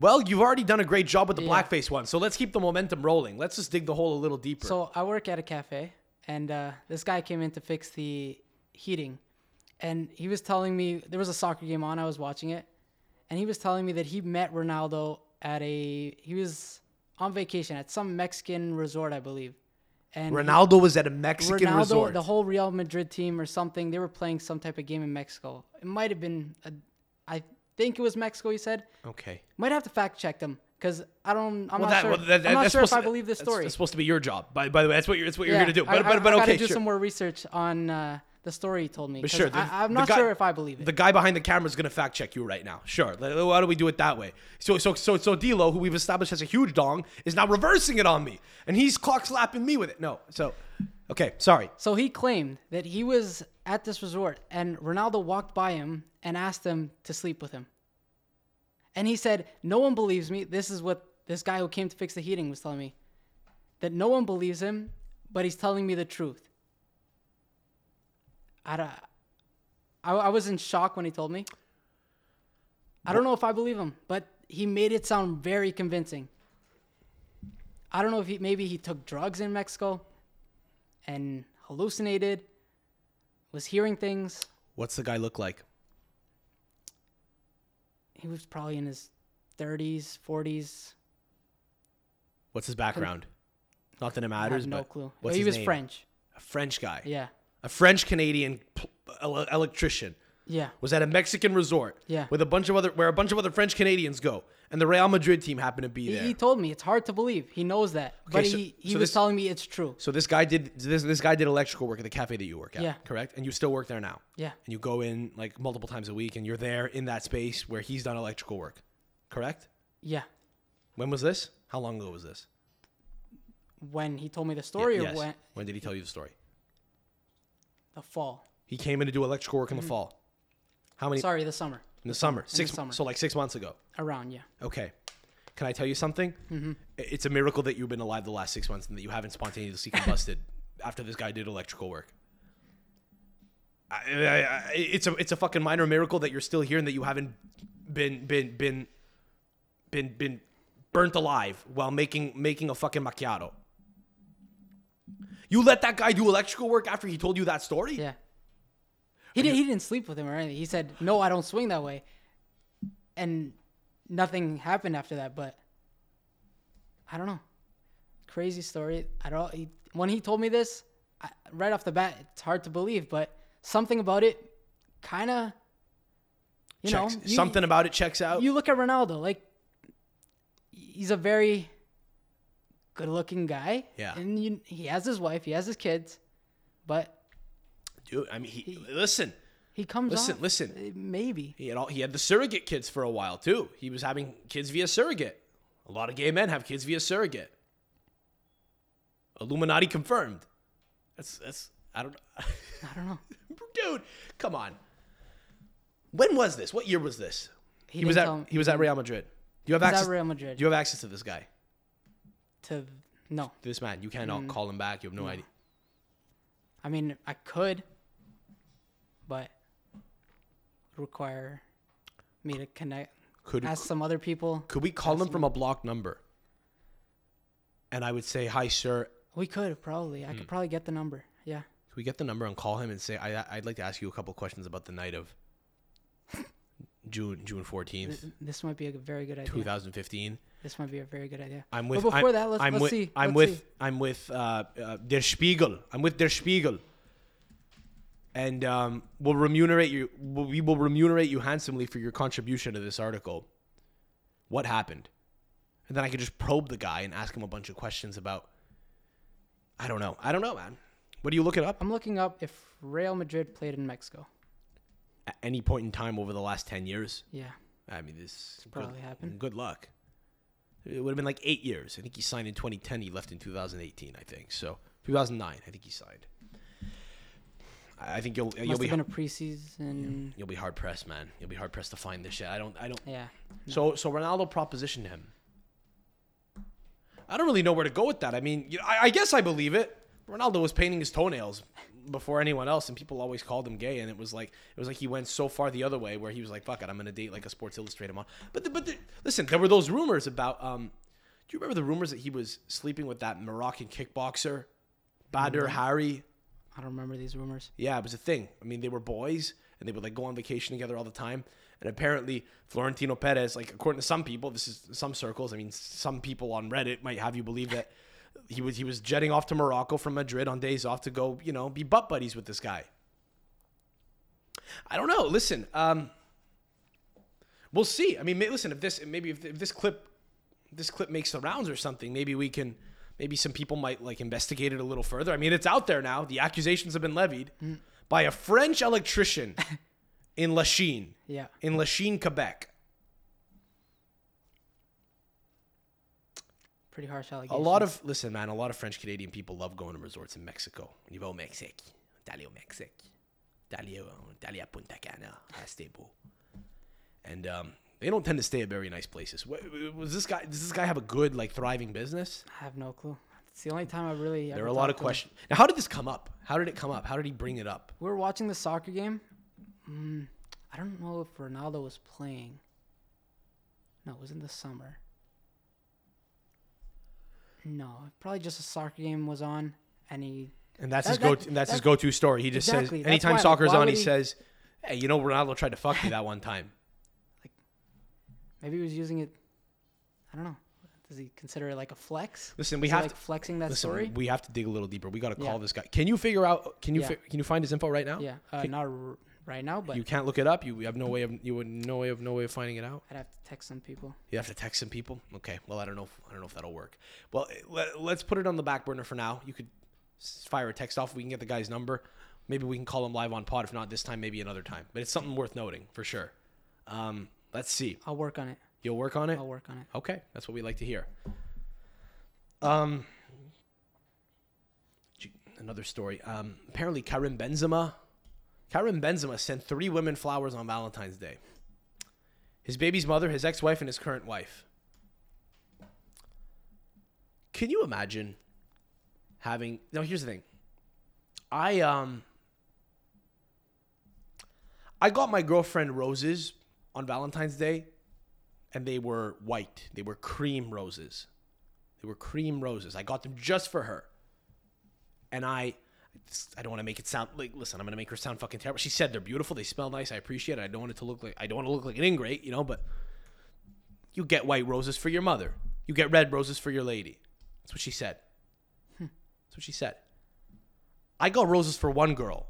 Well, you've already done a great job with the yeah. blackface one, so let's keep the momentum rolling. Let's just dig the hole a little deeper. So I work at a cafe, and uh, this guy came in to fix the heating, and he was telling me there was a soccer game on. I was watching it, and he was telling me that he met Ronaldo at a he was on vacation at some Mexican resort, I believe. And Ronaldo he, was at a Mexican Ronaldo, resort. The whole Real Madrid team or something, they were playing some type of game in Mexico. It might have been, a, I think it was Mexico. He said. Okay. Might have to fact check them because I don't. I'm well, not that, sure. Well, that, I'm not sure if I believe this story. It's supposed to be your job. By, by the way, that's what you're. That's what you're yeah, going to do. But I, but, but I, okay. I do sure. some more research on. Uh, the story he told me. But sure, the, I, am not guy, sure if I believe it. The guy behind the camera is gonna fact check you right now. Sure. Why do we do it that way? So so so so D'Lo, who we've established has a huge dong, is now reversing it on me, and he's clock slapping me with it. No, so Okay, sorry. So he claimed that he was at this resort and Ronaldo walked by him and asked him to sleep with him. And he said, No one believes me. This is what this guy who came to fix the heating was telling me. That no one believes him, but he's telling me the truth. I, don't- I, I was in shock when he told me. I don't know if I believe him, but he made it sound very convincing. I don't know if he maybe he took drugs in Mexico and hallucinated, was hearing things. What's the guy look like? He was probably in his 30s, 40s. What's his background? Not that it matters, no but clue. what's he his was name? French. A French guy. Yeah. A French Canadian electrician Yeah. was at a Mexican resort. Yeah. With a bunch of other where a bunch of other French Canadians go, and the Real Madrid team happened to be He, there. he told me it's hard to believe. He knows that. but so- he, he so was this- telling me it's true. so this guy did this this guy did electrical work at the cafe that you work at. Yeah. Correct. And you still work there now. Yeah. And you go in like multiple times a week, and you're there in that space where he's done electrical work. Correct. Yeah. When was this? How long ago was this? When he told me the story Yes. or when When did he tell you the story? The fall. He came in to do electrical work in the fall. How many? Sorry, the summer. In the summer. Six. summer. So like six months ago. Around, yeah. Okay. Can I tell you something? Mm-hmm. It's a miracle that you've been alive the last six months and that you haven't spontaneously combusted after this guy did electrical work. I, I, I, it's a it's a fucking minor miracle that you're still here and that you haven't been been been been been burnt alive while making making a fucking macchiato. You let that guy do electrical work after he told you that story? Yeah. He didn't. He didn't sleep with him or anything. He said, "No, I don't swing that way," and nothing happened after that. But I don't know. Crazy story. I don't. He, when he told me this, I, right off the bat, it's hard to believe. But something about it, kind of, you Checks- know, you- something about it checks out. You look at Ronaldo, like he's a very good-looking guy. Yeah. and you, he has his wife, he has his kids, but Dude, I mean, he, listen. he comes Listen, off, listen. uh, maybe. He had all, he had the surrogate kids for a while too. He was having kids via surrogate. A lot of gay men have kids via surrogate. Illuminati confirmed. That's that's I don't I don't know. dude. Come on. When was this? What year was this? He, was at tell- he was at Real Madrid. Do you have He access? at Real Madrid. Do you have access to this guy? To no, This man. You cannot Mm. call him back. You have no idea. I mean I could, but require me to connect, Could ask some other people. could we call him from a blocked number? And I would say, "Hi, sir. We could probably. I Hmm. could probably get the number. Yeah. Can we get the number and call him and say I I'd like to ask you a couple questions about the night of June June fourteenth, This might be a very good idea. two thousand fifteen. This might be a very good idea. I'm with. But before I'm, that, let's, I'm let's with, see. I'm let's with. see. I'm with uh, uh, Der Spiegel. I'm with Der Spiegel. And um, we'll remunerate you. We will remunerate you handsomely for your contribution to this article. What happened? And then I could just probe the guy and ask him a bunch of questions about. I don't know. I don't know, man. What do you look it up? I'm looking up if Real Madrid played in Mexico. At any point in time over the last ten years. Yeah. I mean, this probably good, happened. Good luck. It would have been like eight years. I think he signed in 2010. He left in 2018. I think so. 2009. I think he signed. I think you'll you'll be been a preseason. you'll be hard pressed, man. You'll be hard pressed to find this shit. I don't I don't. Yeah. So so Ronaldo propositioned him. I don't really know where to go with that. I mean, I, I guess I believe it. Ronaldo was painting his toenails before anyone else, and people always called him gay. And it was like it was like he went so far the other way, where he was like, "Fuck it, I'm gonna date like a Sports Illustrated model." But the, but the, listen, there were those rumors about. Um, do you remember the rumors that he was sleeping with that Moroccan kickboxer, Badr Hari? I don't remember these rumors. Yeah, it was a thing. I mean, they were boys and they would like go on vacation together all the time. And apparently, Florentino Perez, like according to some people, this is some circles. I mean, some people on Reddit might have you believe that he was he was jetting off to Morocco from Madrid on days off to go, you know, be butt buddies with this guy. I don't know. Listen, um, we'll see. I mean, listen, if this maybe if, if this clip this clip makes the rounds or something, maybe we can maybe some people might like investigate it a little further. I mean, it's out there now. The accusations have been levied by a French electrician in Lachine, Yeah. in Lachine, Quebec. Pretty harsh A lot of listen, man. A lot of French Canadian people love going to resorts in Mexico. You go Mexique, d'aller au Mexique, d'aller au- d'aller à Punta Cana, rester beau. And um, they don't tend to stay at very nice places. Was this guy? Does this guy have a good, like, thriving business? I have no clue. It's the only time I really. There are a lot of questions. Now, how did this come up? How did it come up? How did he bring it up? We were watching the soccer game. Mm, I don't know if Ronaldo was playing. No, it was in the summer. No, probably just a soccer game was on, and he. And that's That- his go. that- and that's his go-to story. He just Exactly, says anytime why, soccer's why on, he he- says, "Hey, you know Ronaldo tried to fuck me that one time." Like, maybe he was using it. I don't know. Does he consider it like a flex? Listen, we Is have like to flexing that listen. story. We have to dig a little deeper. We got to call Yeah. this guy. Can you figure out? Can you Yeah. fi- can you find his info right now? Yeah, uh, not r- right now, but You can't look it up. You have no way of you would no way of no way of finding it out. I'd have to text some people. You have to text some people. Okay. Well, I don't know. If, I don't know if that'll work. Well, let, let's put it on the back burner for now. You could fire a text off. We can get the guy's number. Maybe we can call him live on pod. If not this time, maybe another time. But it's something worth noting for sure. Um, let's see. I'll work on it. You'll work on it. I'll work on it. Okay, that's what we like to hear. Um, another story. Um, apparently, Karim Benzema, Karim Benzema sent three women flowers on Valentine's Day. His baby's mother, his ex-wife, and his current wife. Can you imagine having? Now, here's the thing. I um. I got my girlfriend roses on Valentine's Day and they were white. They were cream roses. They were cream roses. I got them just for her. And I I don't want to make it sound like listen, I'm going to make her sound fucking terrible. She said they're beautiful, they smell nice, I appreciate it. I don't want it to look like I don't want to look like an ingrate, you know, but you get white roses for your mother. You get red roses for your lady. That's what she said. Hmm. That's what she said. I got roses for one girl,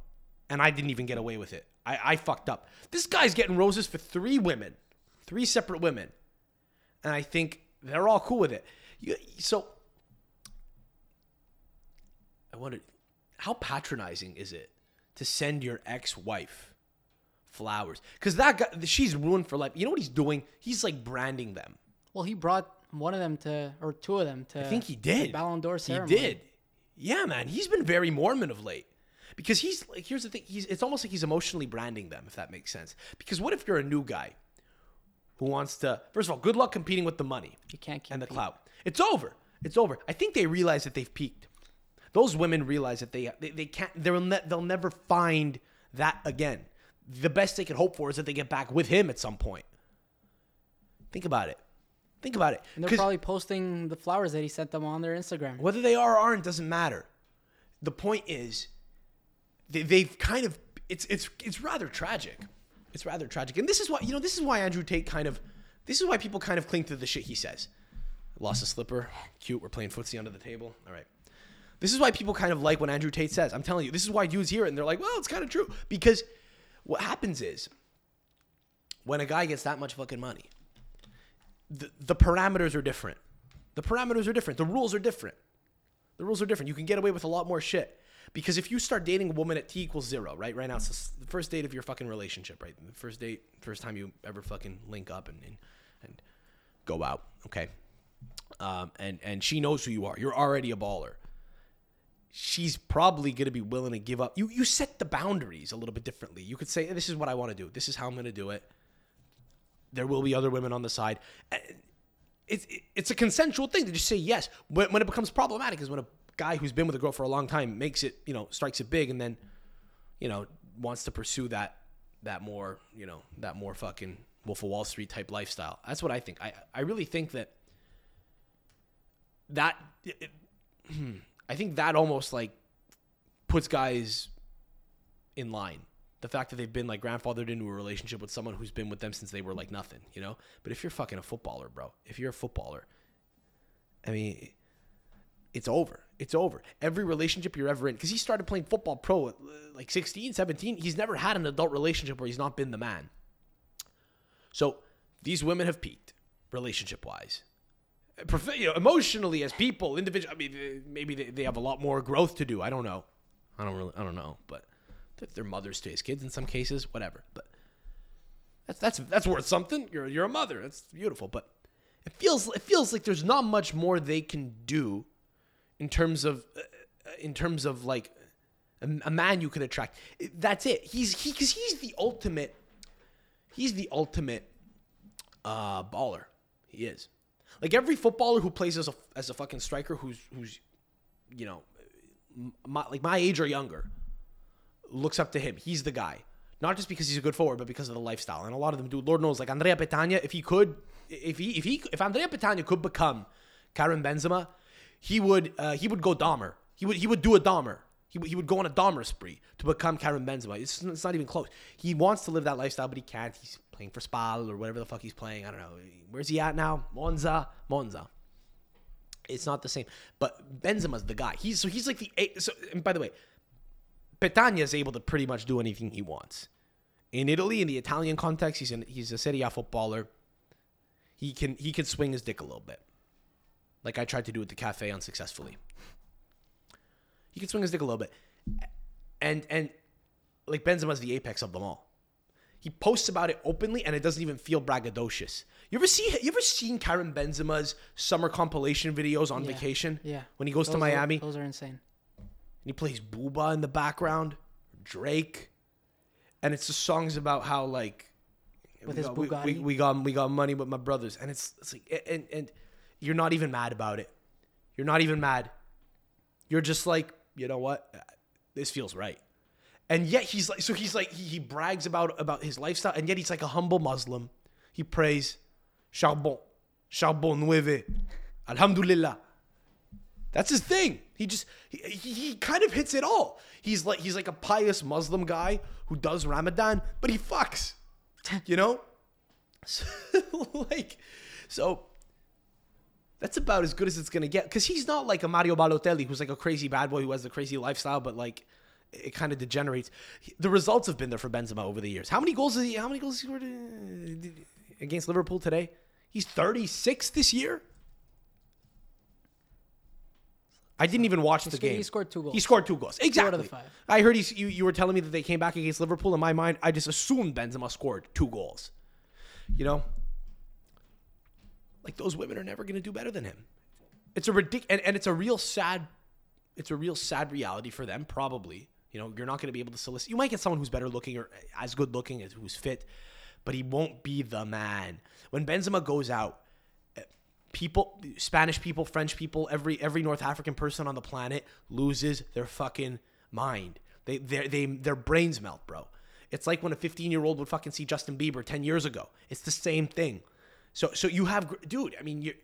and I didn't even get away with it. I, I fucked up. This guy's getting roses for three women, three separate women, and I think they're all cool with it. You, so, I wonder, how patronizing is it to send your ex-wife flowers? Because that guy, she's ruined for life. You know what he's doing? He's like branding them. Well, he brought one of them to, or two of them to. I think he did. Ballon d'Or ceremony. He did. Yeah, man. He's been very Mormon of late. Because he's like, here's the thing. He's it's almost like he's emotionally branding them, if that makes sense. Because what if you're a new guy who wants to? First of all, good luck competing with the money You can't keep and the clout. It's over. It's over. I think they realize that they've peaked. Those women realize that they they, they can't. They'll ne- they'll never find that again. The best they can hope for is that they get back with him at some point. Think about it. Think about it. And they're probably posting the flowers that he sent them on their Instagram. whether they are or aren't doesn't matter. The point is, they, they've kind of it's it's it's rather tragic. It's rather tragic, and this is why you know this is why Andrew Tate kind of this is why people kind of cling to the shit he says. Lost a slipper, cute. We're playing footsie under the table. All right. This is why people kind of like what Andrew Tate says. I'm telling you, this is why dudes hear it and they're like, well, it's kind of true. Because what happens is when a guy gets that much fucking money, the, the parameters are different. The parameters are different. The rules are different. The rules are different. You can get away with a lot more shit. Because if you start dating a woman at T equals zero, right? Right now, it's the first date of your fucking relationship, right? The first date, first time you ever fucking link up and, and, and go out, okay? Um, and, and she knows who you are. You're already a baller. She's probably going to be willing to give up. You, you set the boundaries a little bit differently. You could say, this is what I want to do. This is how I'm going to do it. There will be other women on the side. Uh, it's it's a consensual thing to just say yes. When, when it becomes problematic is when a guy who's been with a girl for a long time makes it, you know, strikes it big and then, you know, wants to pursue that that more, you know, that more fucking Wolf of Wall Street type lifestyle. That's what I think. I I really think that that it- I think that almost like puts guys in line. The fact that they've been like grandfathered into a relationship with someone who's been with them since they were like nothing, you know? But if you're fucking a footballer, bro, if you're a footballer, I mean, it's over. It's over. Every relationship you're ever in, because he started playing football pro at like 16, 17, he's never had an adult relationship where he's not been the man. So these women have peaked relationship wise. You know, emotionally as people, individual. I mean, maybe they, they have a lot more growth to do. I don't know. I don't really. I don't know. But they're, mothers to his kids in some cases. Whatever. But that's that's that's worth something. You're you're a mother. That's beautiful. But it feels it feels like there's not much more they can do in terms of uh, in terms of like a, a man you could attract. That's it. He's he because he's the ultimate. He's the ultimate uh, baller. He is. Like every footballer who plays as a as a fucking striker, who's who's, you know, my, like my age or younger, looks up to him. He's the guy. Not just because he's a good forward, but because of the lifestyle. And a lot of them do. Lord knows, like Andrea Petagna, if he could, if he if he if Andrea Petagna could become Karim Benzema, he would uh, he would go Dahmer. He would he would do a Dahmer. He, would- he would go on a Dahmer spree to become Karim Benzema. It's, it's not even close. He wants to live that lifestyle, but he can't. He's playing for Spal or whatever the fuck he's playing. I don't know. Where's he at now? Monza. Monza. It's not the same. But Benzema's the guy. He's so he's like the. So and by the way, Petagna is able to pretty much do anything he wants. In Italy, in the Italian context, he's an, he's a Serie A footballer. He can he can swing his dick a little bit, like I tried to do at the cafe unsuccessfully. He can swing his dick a little bit, and and like Benzema's the apex of them all. He posts about it openly, and it doesn't even feel braggadocious. You ever see? You ever seen Karim Benzema's summer compilation videos on Yeah. vacation? Yeah. when he goes to Those are- Miami, those are insane. and he plays Booba in the background, Drake, and it's the songs about how like With we his got, we- We, we got we got money with my brothers, and it's it's like and and you're not even mad about it. You're not even mad. You're just like you know what, this feels right. And yet he's like so he's like he, he brags about about his lifestyle, and yet he's like a humble Muslim. He prays, charbon, charbon nueve, alhamdulillah. That's his thing. He just he, he, kind of hits it all. He's like he's like a pious Muslim guy who does Ramadan, but he fucks. You know? So, like so that's about as good as it's gonna get. Cause he's not like a Mario Balotelli who's like a crazy bad boy who has a crazy lifestyle, but like it kind of degenerates. The results have been there for Benzema over the years. How many goals? Is he, how many goals he scored against Liverpool today? He's 36 this year. I didn't even watch the scored- game. he scored two goals. He scored two goals. Exactly. out of the five. I heard he's, you, you were telling me that they came back against Liverpool. In my mind, I just assumed Benzema scored two goals. You know, like those women are never going to do better than him. It's a ridic- and, and it's a real sad, it's a real sad reality for them. Probably, you know, you're not going to be able to solicit. You might get someone who's better looking or eh, as good looking as who's fit, but he won't be the man. When Benzema goes out eh, people spanish people french people every every north african person on the planet loses their fucking mind. They they they their brains melt bro. It's like when a 15 year old would fucking see justin bieber 10 years ago. It's the same thing. So so you have dude i mean you're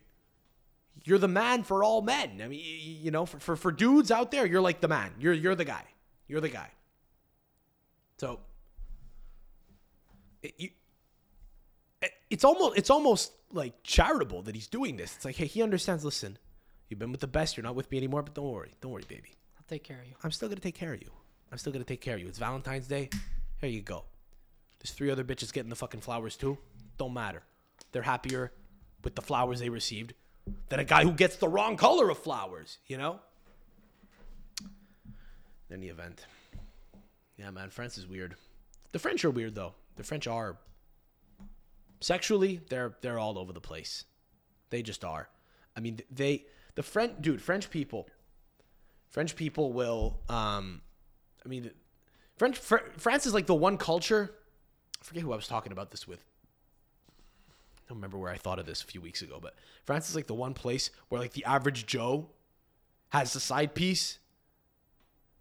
you're the man for all men. I mean you know for, for for dudes out there you're like the man. You're you're the guy you're the guy so it, you, it's almost it's almost like charitable that he's doing this. It's like, hey, he understands. Listen, you've been with the best. You're not with me anymore, but don't worry, don't worry, baby. I'll take care of you. I'm still gonna take care of you. I'm still gonna take care of you. It's Valentine's Day. Here you go. There's three other bitches getting the fucking flowers too. Don't matter. They're happier with the flowers they received than a guy who gets the wrong color of flowers. You know. Any event, yeah, man, France is weird. The French are weird though. The French are. Sexually they're they're all over the place. They just are. I mean they the french dude french people french people will um i mean french Fr- france is like the one culture i forget who i was talking about this with. I don't remember where i thought of this a few weeks ago but france is like the one place where like the average joe has a side piece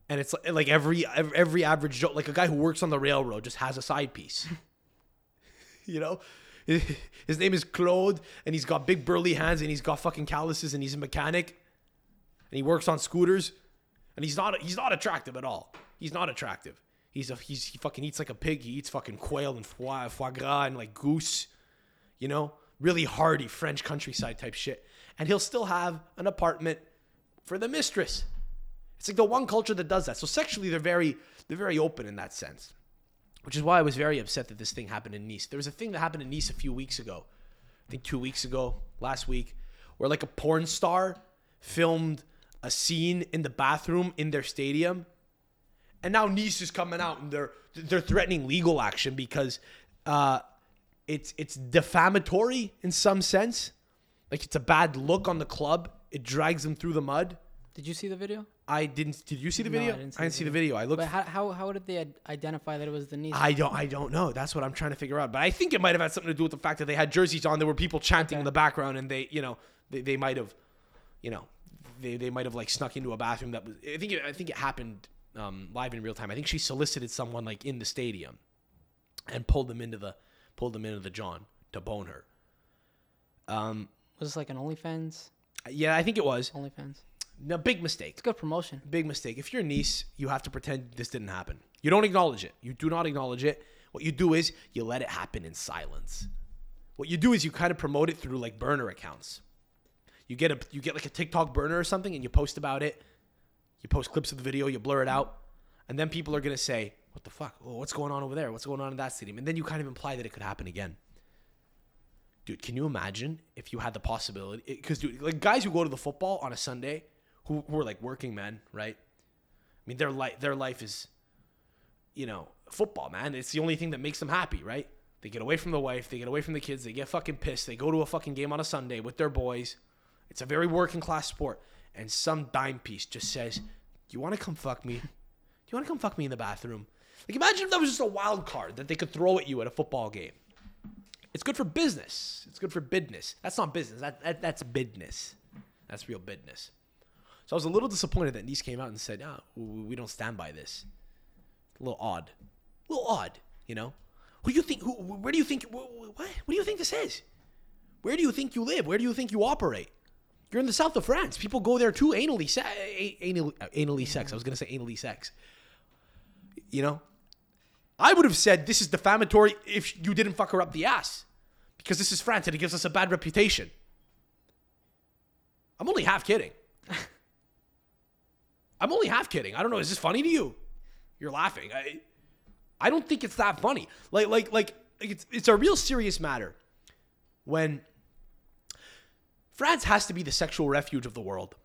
and it's like, like every every average joe like a guy who works on the railroad just has a side piece. You know? His name is claude and he's got big burly hands and he's got fucking calluses and he's a mechanic. And he works on scooters. And he's not he's not attractive at all. He's not attractive. He's a he's he fucking eats like a pig. He eats fucking quail and foie, foie gras and like goose you know? Really hardy french countryside type shit. And he'll still have an apartment for the mistress it's like the one culture that does that so sexually they're very they're very open in that sense which is why I was very upset that this thing happened in Nice. There was a thing that happened in Nice a few weeks ago, I think two weeks ago, last week, where like a porn star filmed a scene in the bathroom in their stadium, and now Nice is coming out and they're they're threatening legal action because uh, it's it's defamatory in some sense. Like it's a bad look on the club. It drags them through the mud. Did you see the video? I didn't. Did you see the No, I video? didn't see I didn't see the video. I looked. But how, how, how did they ad- identify that it was the Nice? I don't. I don't know. That's what I'm trying to figure out. But I think it might have had something to do with the fact that they had jerseys on. There were people chanting in Okay. the background, and they, you know, they, they might have, you know, they, they might have like snuck into a bathroom that was. I think it, I think it happened um, live in real time. I think she solicited someone like in the stadium, and pulled them into the pulled them into the John to bone her. Um. was this like an OnlyFans? Yeah, I think it was. OnlyFans. No, big mistake. It's good promotion. big mistake. If you're a Nice, you have to pretend this didn't happen. You don't acknowledge it. You do not acknowledge it. What you do is you let it happen in silence. What you do is you kind of promote it through like burner accounts. You get a you get like a TikTok burner or something and you post about it. You post clips of the video, you blur it out, and then people are gonna say, "What the fuck? Oh, what's going on over there? What's going on in that stadium?" And then you kind of imply that it could happen again. Dude, can you imagine if you had the possibility? Because dude, like guys who go to the football on a Sunday, who who are like working men, right? I mean, their life their life is, you know, football, man. It's the only thing that makes them happy, right? They get away from the wife, they get away from the kids, they get fucking pissed. They go to a fucking game on a Sunday with their boys. It's a very working class sport, and some dime piece just says, "Do you want to come fuck me? Do you want to come fuck me in the bathroom?" Like, imagine if that was just a wild card that they could throw at you at a football game. It's good for business. It's good for bidness. That's not business. That, that that's bidness. That's real bidness. So I was a little disappointed that Nice came out and said, "Ah, we don't stand by this." A little odd. A little odd, you know. Who do you think? Who? Where do you think? What? What do you think this is? Where do you think you live? Where do you think you operate? You're in the south of France. People go there too anally, se- anally, uh, anally sex. I was gonna say anally sex. You know, I would have said this is defamatory if you didn't fuck her up the ass, because this is France and it gives us a bad reputation. I'm only half kidding. I'm only half kidding. I don't know. Is this funny to you? You're laughing. I, I don't think it's that funny. Like, like, like, it's it's a real serious matter when France has to be the sexual refuge of the world.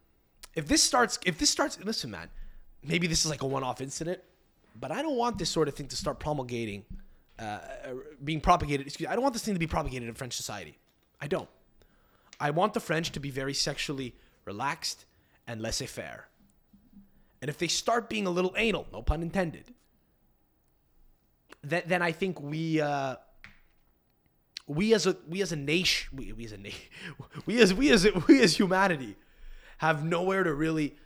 If this starts, if this starts, listen, man, maybe this is like a one-off incident, but I don't want this sort of thing to start promulgating, uh, being propagated. Excuse, me, I don't want this thing to be propagated in French society. I don't. I want the French to be very sexually relaxed and laissez-faire. And if they start being a little anal, no pun intended, then, then I think we uh, we as a we as a nation we, we as a nation we as we as we as humanity have nowhere to really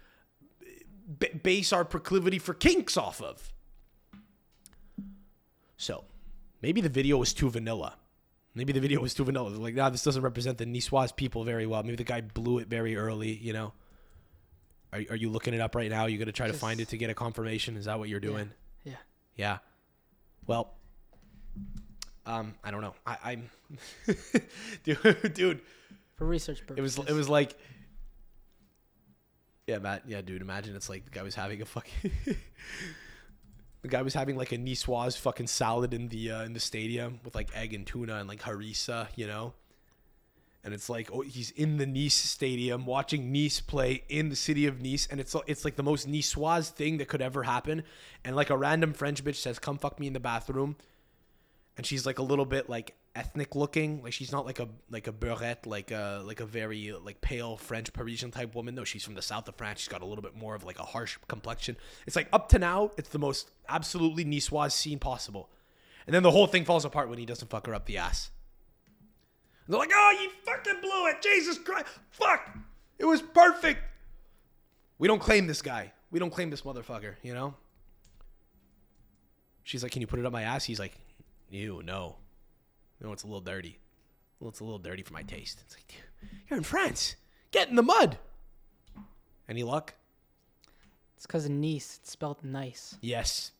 b- base our proclivity for kinks off of. So, maybe the video was too vanilla. Maybe the video was too vanilla. Like, nah, this doesn't represent the Niçoise people very well. Maybe the guy blew it very early. You know. Are, are you looking it up right now? Are you gonna try to find it to get a confirmation? Is that what you're doing? Yeah. Yeah. Well, um, I don't know. I, I'm, dude, dude. For research purposes. It was it was like, yeah, Matt. Yeah, dude. Imagine it's like the guy was having a fucking, the guy was having like a Niçoise fucking salad in the uh, in the stadium with like egg and tuna and like harissa, you know. And it's like, oh, he's in the Nice stadium watching Nice play in the city of Nice, and it's it's like the most Niçoise thing that could ever happen. And like a random French bitch says, "Come fuck me in the bathroom," and she's like a little bit like ethnic looking, like she's not like a like a beurette, like a like a very like pale French Parisian type woman. No, she's from the south of France. She's got a little bit more of like a harsh complexion. It's like up to now, it's the most absolutely Niçoise scene possible, and then the whole thing falls apart when he doesn't fuck her up the ass. They're like, oh, you fucking blew it. Jesus Christ. Fuck. It was perfect. We don't claim this guy. We don't claim this motherfucker, you know? She's like, can you put it up my ass? He's like, ew, no. No, it's a little dirty. Well, it's a little dirty for my taste. It's like, dude, you're in France. Get in the mud. Any luck? It's because of Nice. It's spelled nice. Yes.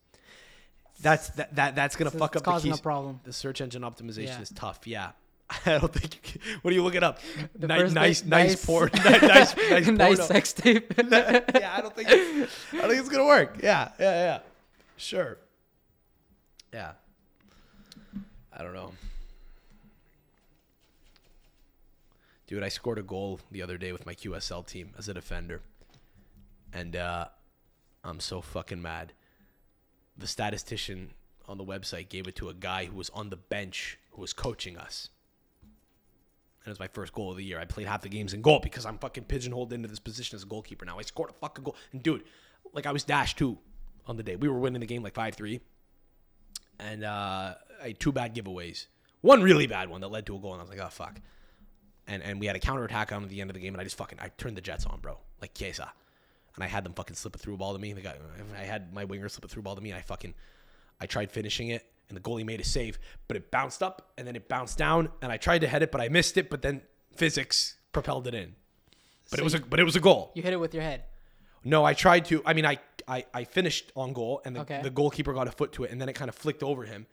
That's that, that that's gonna It's- fuck it's up the causing a problem. The search engine optimization Yeah. is tough. Yeah. I don't think. You can, what are you looking up? The Ni- first nice, nice, nice- porn. nice, nice, nice sex tape. yeah, I don't think. I don't think it's gonna work. Yeah, yeah, yeah. Sure. Yeah. I don't know. Dude, I scored a goal the other day with my QSL team as a defender. And uh, I'm so fucking mad. The statistician on the website gave it to a guy who was on the bench who was coaching us. It was my first goal of the year. I played half the games in goal because I'm fucking pigeonholed into this position as a goalkeeper now. I scored a fucking goal. And dude, like I was dash two on the day. We were winning the game like 5 3. And uh, I had two bad giveaways. One really bad one that led to a goal. And I was like, oh, fuck. And, and we had a counterattack on at the end of the game. And I just fucking, I turned the Jets on, bro. Like Chiesa. And I had them fucking slip a through ball to me. The guy, I had my winger slip a through ball to me. And I fucking, I tried finishing it and the goalie made a save, but it bounced up and then it bounced down, and I tried to head it, but I missed it. But then physics propelled it in. But it was a but it was a goal. You hit it with your head. No, I tried to. I mean, I I, I finished on goal, and the, Okay. the goalkeeper got a foot to it, and then it kind of flicked over him,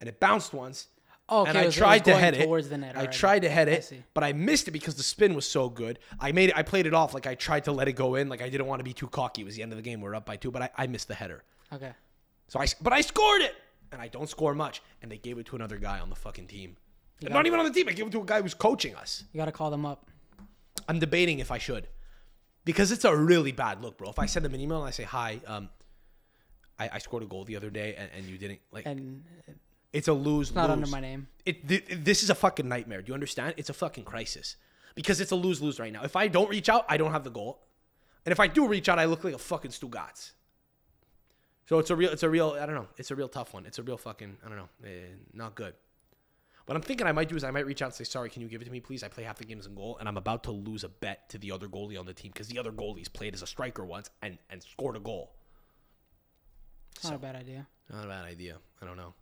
and it bounced once. Oh, okay. and I was- tried to head it. towards the net I tried to head it, see. but I missed it because the spin was so good. I made it. I played it off like I tried to let it go in. Like I didn't want to be too cocky. It was the end of the game. We are up by two, but I, I missed the header. Okay. So I, but I scored it, and I don't score much, and they gave it to another guy on the fucking team. Not even on the team. I gave it to a guy who's coaching us. You got to call them up. I'm debating if I should, because it's a really bad look, bro. If I send them an email and I say hi, um, I, I scored a goal the other day, and, and you didn't like. And it's a lose. not under my name. It, th- this is a fucking nightmare. Do you understand? It's a fucking crisis because it's a lose lose right now. If I don't reach out, I don't have the goal, and if I do reach out, I look like a fucking Stugatz. So it's a real, it's a real, I don't know, it's a real tough one. It's a real fucking, I don't know, eh, not good. What I'm thinking I might do is I might reach out and say, sorry, can you give it to me, please? I play half the games in goal, and I'm about to lose a bet to the other goalie on the team because the other goalie's played as a striker once and and scored a goal. It's not a bad idea. Not a bad idea. I don't know.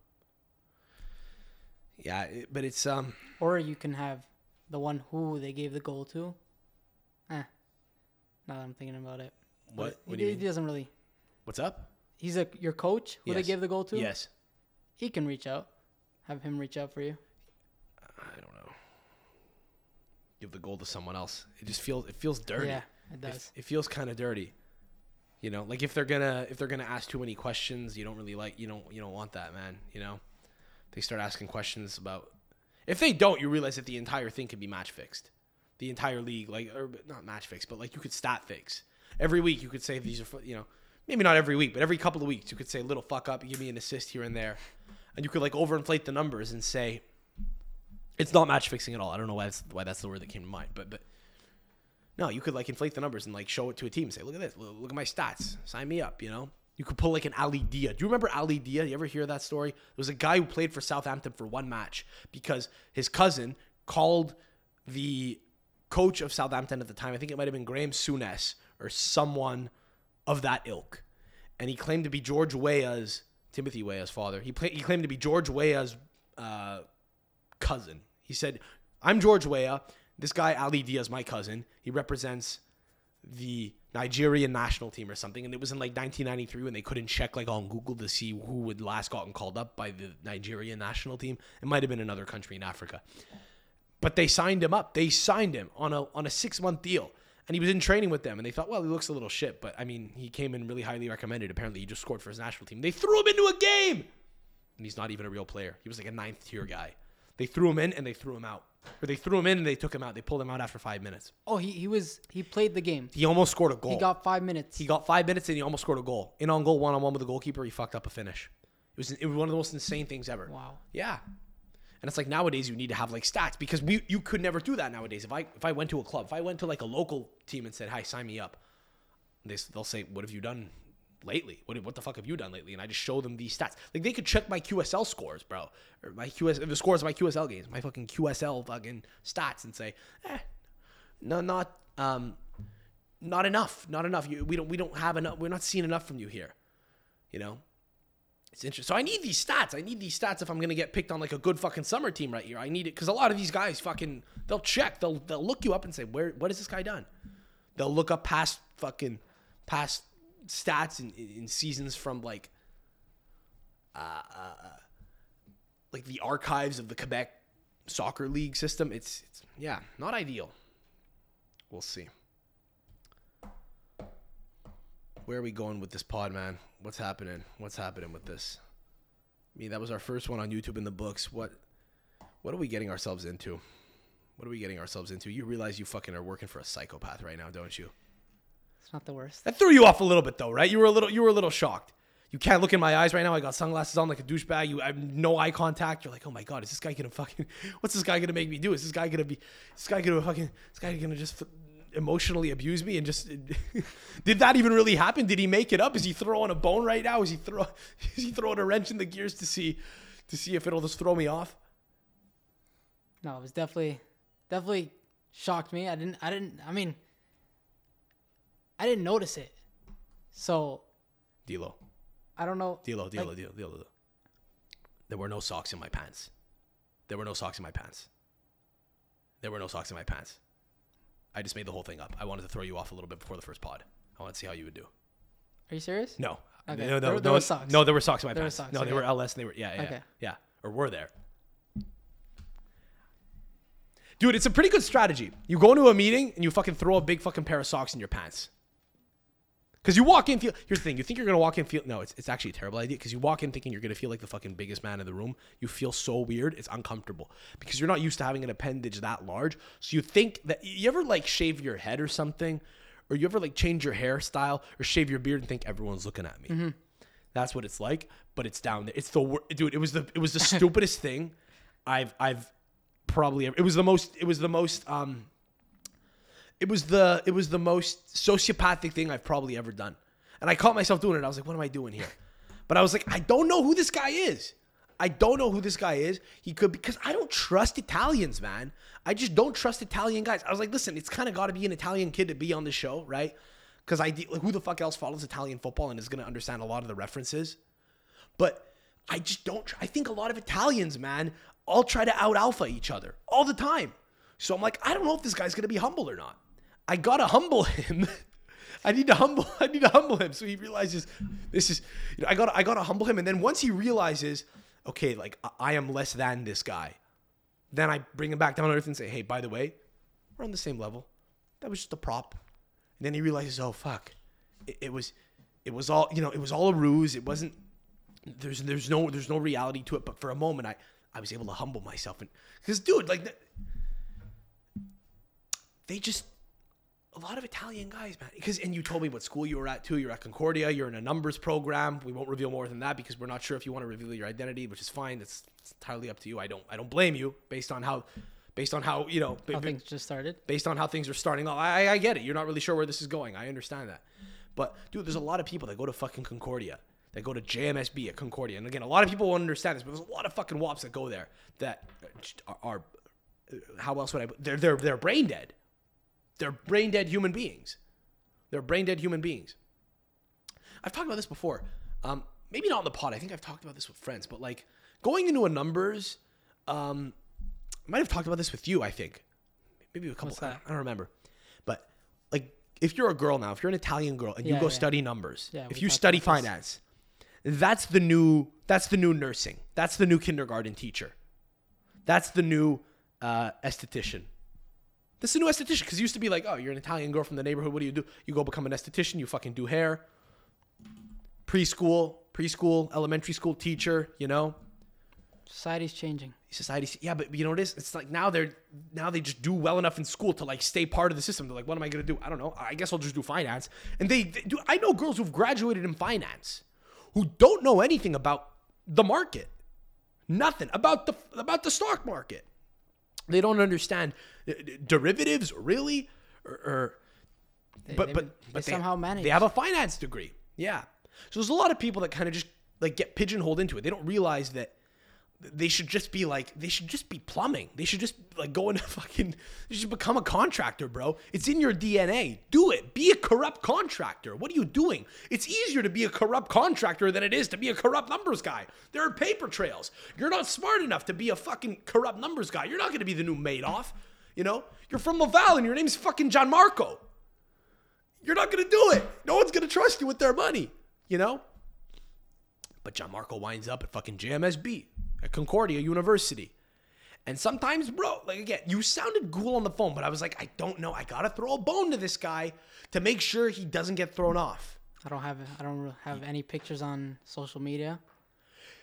Yeah, it, but it's um. Or you can have the one who they gave the goal to. Eh. Now that I'm thinking about it. What? But What he, do you he mean? doesn't really. What's up? He's a your coach who Yes. they gave the goal to. Yes. He can reach out. Have him reach out for you. I don't know. Give the goal to someone else. It just feels it feels dirty. Yeah, it It, does. it feels kind of dirty. You know, like if they're gonna if they're gonna ask too many questions, you don't really like you don't you don't want that, man. You know, they start asking questions about. If they don't, you realize that the entire thing could be match fixed. The entire league, like or not match fixed, but like you could stat fix. Every week you could say these are you know maybe not every week, but every couple of weeks you could say little fuck up, give me an assist here and there, and you could like overinflate the numbers and say it's not match fixing at all. I don't know why that's why that's the word that came to mind, but but no, you could like inflate the numbers and like show it to a team. And say, look at this, look, at my stats. Sign me up. You know, you could pull like an Ali Dia. Do you remember Ali Dia? You ever hear that story? There was a guy who played for Southampton for one match because his cousin called the coach of Southampton at the time. I think it might have been Graham Souness or someone of that ilk, and he claimed to be George Weah's Timothy Weah's father. He pla- he claimed to be George Weah's uh, cousin. He said, "I'm George Weah. This guy Ali Dia is my cousin. He represents the Nigerian national team or something." And it was in like 1993 when they couldn't check like on Google to see who had last gotten called up by the Nigerian national team. It might have been another country in Africa, but they signed him up. They signed him on a on a six month deal. And he was in training with them, and they thought, well, he looks a little shit, but I mean, he came in really highly recommended. Apparently, he just scored for his national team. They threw him into a game, and he's not even a real player. He was like a ninth tier guy. They threw him in and they threw him out. Or they threw him in and they took him out. They pulled him out after five minutes. Oh, he, he was he played the game. He almost scored a goal. He got five minutes. He got five minutes and he almost scored a goal. In on goal, one on one with the goalkeeper, he fucked up a finish. It was it was one of the most insane things ever. wow. Yeah. And it's like nowadays you need to have like stats because we you could never do that nowadays. If I if I went to a club, if I went to like a local team and said, "Hi, sign me up," they they'll say, "What have you done lately? What what the fuck have you done lately?" And I just show them these stats. Like they could check my QSL scores, bro, or my QS the scores of my QSL games, my fucking QSL fucking stats, and say, "Eh, no, not um, not enough, not enough. You, we don't we don't have enough. We're not seeing enough from you here." You know. It's interesting. So I need these stats. I need these stats if I'm gonna get picked on like a good fucking summer team right here. I need it because a lot of these guys fucking they'll check. They'll they'll look you up and say where what has this guy done? They'll look up past fucking past stats in, in seasons from like uh, uh, like the archives of the Quebec soccer league system. It's it's yeah not ideal. We'll see. Where are we going with this pod, man? What's happening? What's happening with this? I mean, that was our first one on YouTube in the books. What what are we getting ourselves into? What are we getting ourselves into? You realize you fucking are working for a psychopath right now, don't you? It's not the worst. That threw you off a little bit though, right? You were a little you were a little shocked. You can't look in my eyes right now. I got sunglasses on like a douchebag. You I have no eye contact. You're like, oh my god, is this guy gonna fucking? What's this guy gonna make me do? Is this guy gonna be? Is this guy gonna fucking? This guy gonna just emotionally abuse me and just? did that even really happen? Did he make it up? Is he throwing a bone right now? Is he throw? Is he throwing a wrench in the gears to see, to see if it'll just throw me off? No, it was definitely, definitely shocked me. I didn't, I didn't, I mean, I didn't notice it. So D'Lo, I don't know. D'Lo, D'Lo, Like- D'Lo, D'Lo. There were no socks in my pants. There were no socks in my pants. There were no socks in my pants. I just made the whole thing up. I wanted to throw you off a little bit before the first pod. I want to see how you would do. Are you serious? No. Okay. No, no, There- no, there were socks. No, there were socks in my There pants. socks, no, they were LS and they were, yeah, yeah, Okay. yeah. Or were there. Dude, it's a pretty good strategy. You go into a meeting and you fucking throw a big fucking pair of socks in your pants. Because you walk in, feel. Here's the thing: you think you're gonna walk in, feel. No, it's, it's actually a terrible idea. Because you walk in thinking you're gonna feel like the fucking biggest man in the room. You feel so weird. It's uncomfortable because you're not used to having an appendage that large. So you think that you ever like shave your head or something, or you ever like change your hairstyle or shave your beard and think everyone's looking at me. That's what it's like, but it's down there. It's the wor- dude. It was the it was the stupidest thing I've I've probably ever. It was the most. It was the most. Um. It was the it was the most sociopathic thing I've probably ever done, and I caught myself doing it. I was like, "What am I doing here?" But I was like, "I don't know who this guy is. I don't know who this guy is. He could because I don't trust Italians, man. I just don't trust Italian guys." I was like, "Listen, it's kind of got to be an Italian kid to be on the show, right?" Because I like, who the fuck else follows Italian football and is gonna understand a lot of the references? But I just don't. tr- I think a lot of Italians, man, all try to out alpha each other all the time. So I'm like, I don't know if this guy's gonna be humble or not. I gotta humble him. I need to humble. I need to humble him so he realizes this is. You know, I gotta. I gotta humble him, and then once he realizes, okay, like I, am less than this guy, then I bring him back down to earth and say, hey, by the way, we're on the same level. That was just a prop. And then he realizes, oh fuck, it, it was, it was all you know, it was all a ruse. It wasn't there's there's no there's no reality to it but for a moment i i was able to humble myself and because dude like they just a lot of italian guys man because and you told me what school you were at too you're at concordia you're in a numbers program we won't reveal more than that because we're not sure if you want to reveal your identity which is fine that's it's entirely up to you i don't i don't blame you based on how based on how you know How b- things just started. based on how things are starting off. I, I get it. You're not really sure where this is going. I understand that. But dude, there's a lot of people that go to fucking Concordia, that go to JMSB at Concordia. And again, a lot of people won't understand this, but there's a lot of fucking wops that go there that are, are how else would I? They're they're they're brain dead. They're brain dead human beings. They're brain dead human beings. I've talked about this before. Um, maybe not on the pod. I think I've talked about this with friends, but like going into a numbers, um, I might have talked about this with you. I think maybe a couple. I don't remember, but like if you're a girl now, if you're an Italian girl and you go yeah. study numbers, Yeah, if you study finance, that's the new that's the new nursing. That's the new kindergarten teacher. That's the new uh, esthetician. That's the new esthetician because it used to be like, oh, you're an Italian girl from the neighborhood. What do you do? You go become an esthetician. You fucking do hair. Preschool, preschool, elementary school teacher. You know, Society's changing. society. Yeah, but you know what it is? It's like now they're now they just do well enough in school to like stay part of the system. They're like, what am I gonna do? I don't know. I guess I'll just do finance. And they, they do. I know girls who've graduated in finance who don't know anything about the market, nothing about the about the stock market. They don't understand uh, derivatives really, or, or They, but they, but they but somehow manage. They have a finance degree. Yeah. So there's a lot of people that kind of just like get pigeonholed into it. They don't realize that they should just be like they should just be plumbing. They should just like go into fucking they should become a contractor, bro. It's in your DNA. Do it. Be a corrupt contractor. What are you doing? It's easier to be a corrupt contractor than it is to be a corrupt numbers guy. There are paper trails. You're not smart enough to be a fucking corrupt numbers guy. You're not going to be the new Madoff. You know? You're from Laval and your name's fucking John Marco. You're not going to do it. No one's going to trust you with their money, you know? But John Marco winds up at fucking JMSB at Concordia University. And sometimes, bro, like again, you sounded cool on the phone, but I was like, I don't know. I gotta throw a bone to this guy to make sure he doesn't get thrown off. I don't have I don't have any pictures on social media.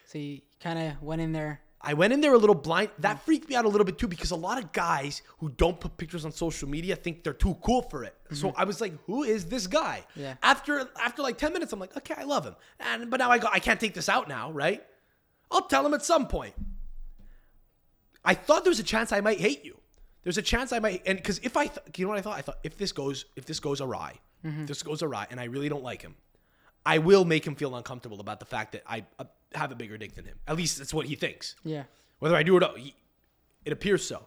So you kind of went in there I went in there a little blind. That freaked me out a little bit too because a lot of guys who don't put pictures on social media think they're too cool for it. So mm-hmm. I was like, "Who is this guy?" Yeah. After after like ten minutes, I'm like, "Okay, I love him." And but now I go, I can't take this out now, right? I'll tell him at some point. I thought there was a chance I might hate you. There's a chance I might, and because if I, th- you know what I thought? I thought if this goes, if this goes awry, if this goes awry, and I really don't like him, I will make him feel uncomfortable about the fact that I uh, have a bigger dick than him. At least that's what he thinks. Yeah. Whether I do or not, he, it appears so.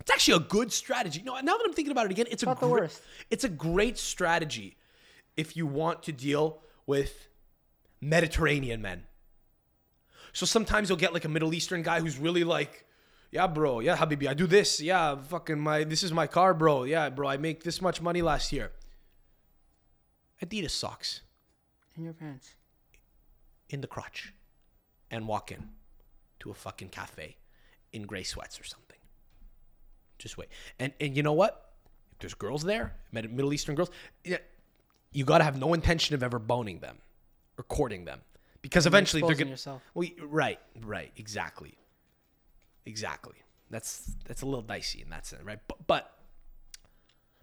It's actually a good strategy. No, now that I'm thinking about it again, it's a Not the gre- worst. It's a great strategy if you want to deal with Mediterranean men. So sometimes you'll get like a Middle Eastern guy who's really like, yeah, bro, yeah, Habibi, I do this, yeah, fucking my, this is my car, bro, yeah, bro, I make this much money last year. Adidas socks In your pants. in the crotch and walk in to a fucking cafe in gray sweats or something. Just wait. And and you know what? If there's girls there, Middle Eastern girls, yeah, you got to have no intention of ever boning them or courting them because eventually they're to yourself. Well, right, right, exactly. Exactly. That's that's a little dicey in that sense, right? But but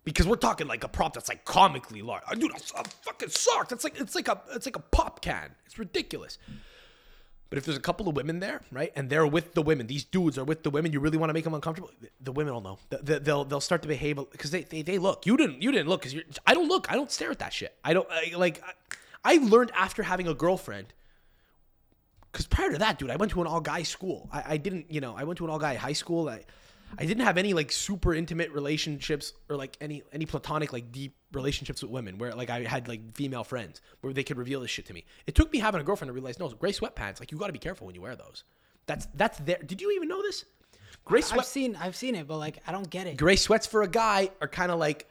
because we're talking like a prop that's like comically large. Dude, a, a fucking sock. That's like it's like a it's like a pop can. It's ridiculous. But if there's a couple of women there, right, and they're with the women, these dudes are with the women, you really want to make them uncomfortable. The, women will know. The- the- They'll they'll start to behave because they, they they look. You didn't you didn't look because you're. I don't look. I don't stare at that shit. I don't I, like. I, I learned after having a girlfriend because prior to that, dude, I went to an all guy school. I, I didn't, you know, I went to an all guy high school. I, I didn't have any like super intimate relationships or like any any platonic like deep relationships with women where like I had like female friends where they could reveal this shit to me. It took me having a girlfriend to realize no, gray sweatpants. Like you got to be careful when you wear those. That's that's there. Did you even know this? Gray I've seen I've seen it, but like I don't get it. gray sweats for a guy are kind of like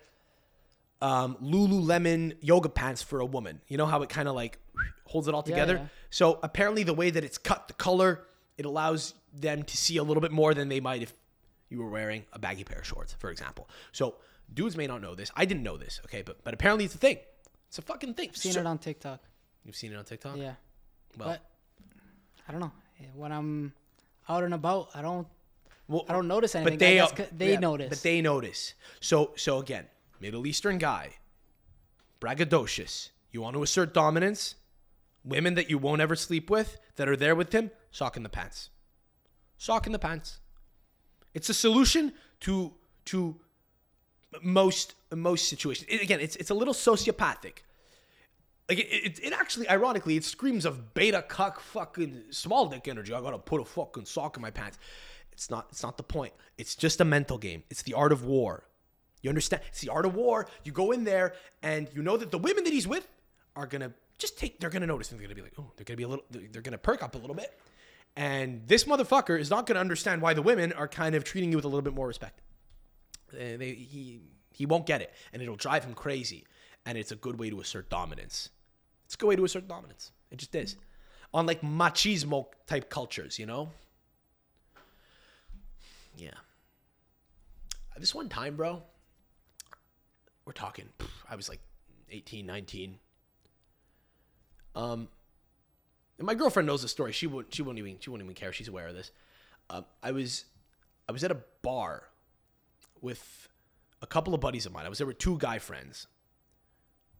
um, Lululemon yoga pants for a woman. You know how it kind of like holds it all together. yeah. So apparently, the way that it's cut, the color, it allows them to see a little bit more than they might if you were wearing a baggy pair of shorts, for example. So dudes may not know this. I didn't know this. Okay, but but apparently it's a thing. It's a fucking thing. I've seen So- it on TikTok. You've seen it on TikTok. Yeah. Well, But I don't know. When I'm out and about, I don't well, I don't notice anything. But they guess they yeah, notice. But they notice. So so again, Middle Eastern guy, braggadocious. You want to assert dominance. Women that you won't ever sleep with that are there with him, sock in the pants. Sock in the pants. It's a solution to to most most situations. It- again, it's it's a little sociopathic. Like it, it, it actually, ironically, it screams of beta cuck fucking small dick energy. I gotta put a fucking sock in my pants. It's not. It's not the point. It's just a mental game. It's the art of war. You understand? It's the art of war. You go in there and you know that the women that he's with are gonna just take. They're gonna notice. And they're gonna be like, oh, they're gonna be a little. They're they're gonna perk up a little bit. And this motherfucker is not gonna understand why the women are kind of treating you with a little bit more respect. Uh, they, he he won't get it, and it'll drive him crazy. And it's a good way to assert dominance. It's a good way to assert dominance. It just is. On like machismo type cultures, you know? Yeah. This one time, bro, we're talking, I was like 18, 19. Um, my girlfriend knows the story. She won't, she won't even, she won't even care. She's aware of this. Um, I was, I was at a bar with a couple of buddies of mine. I was there with two guy friends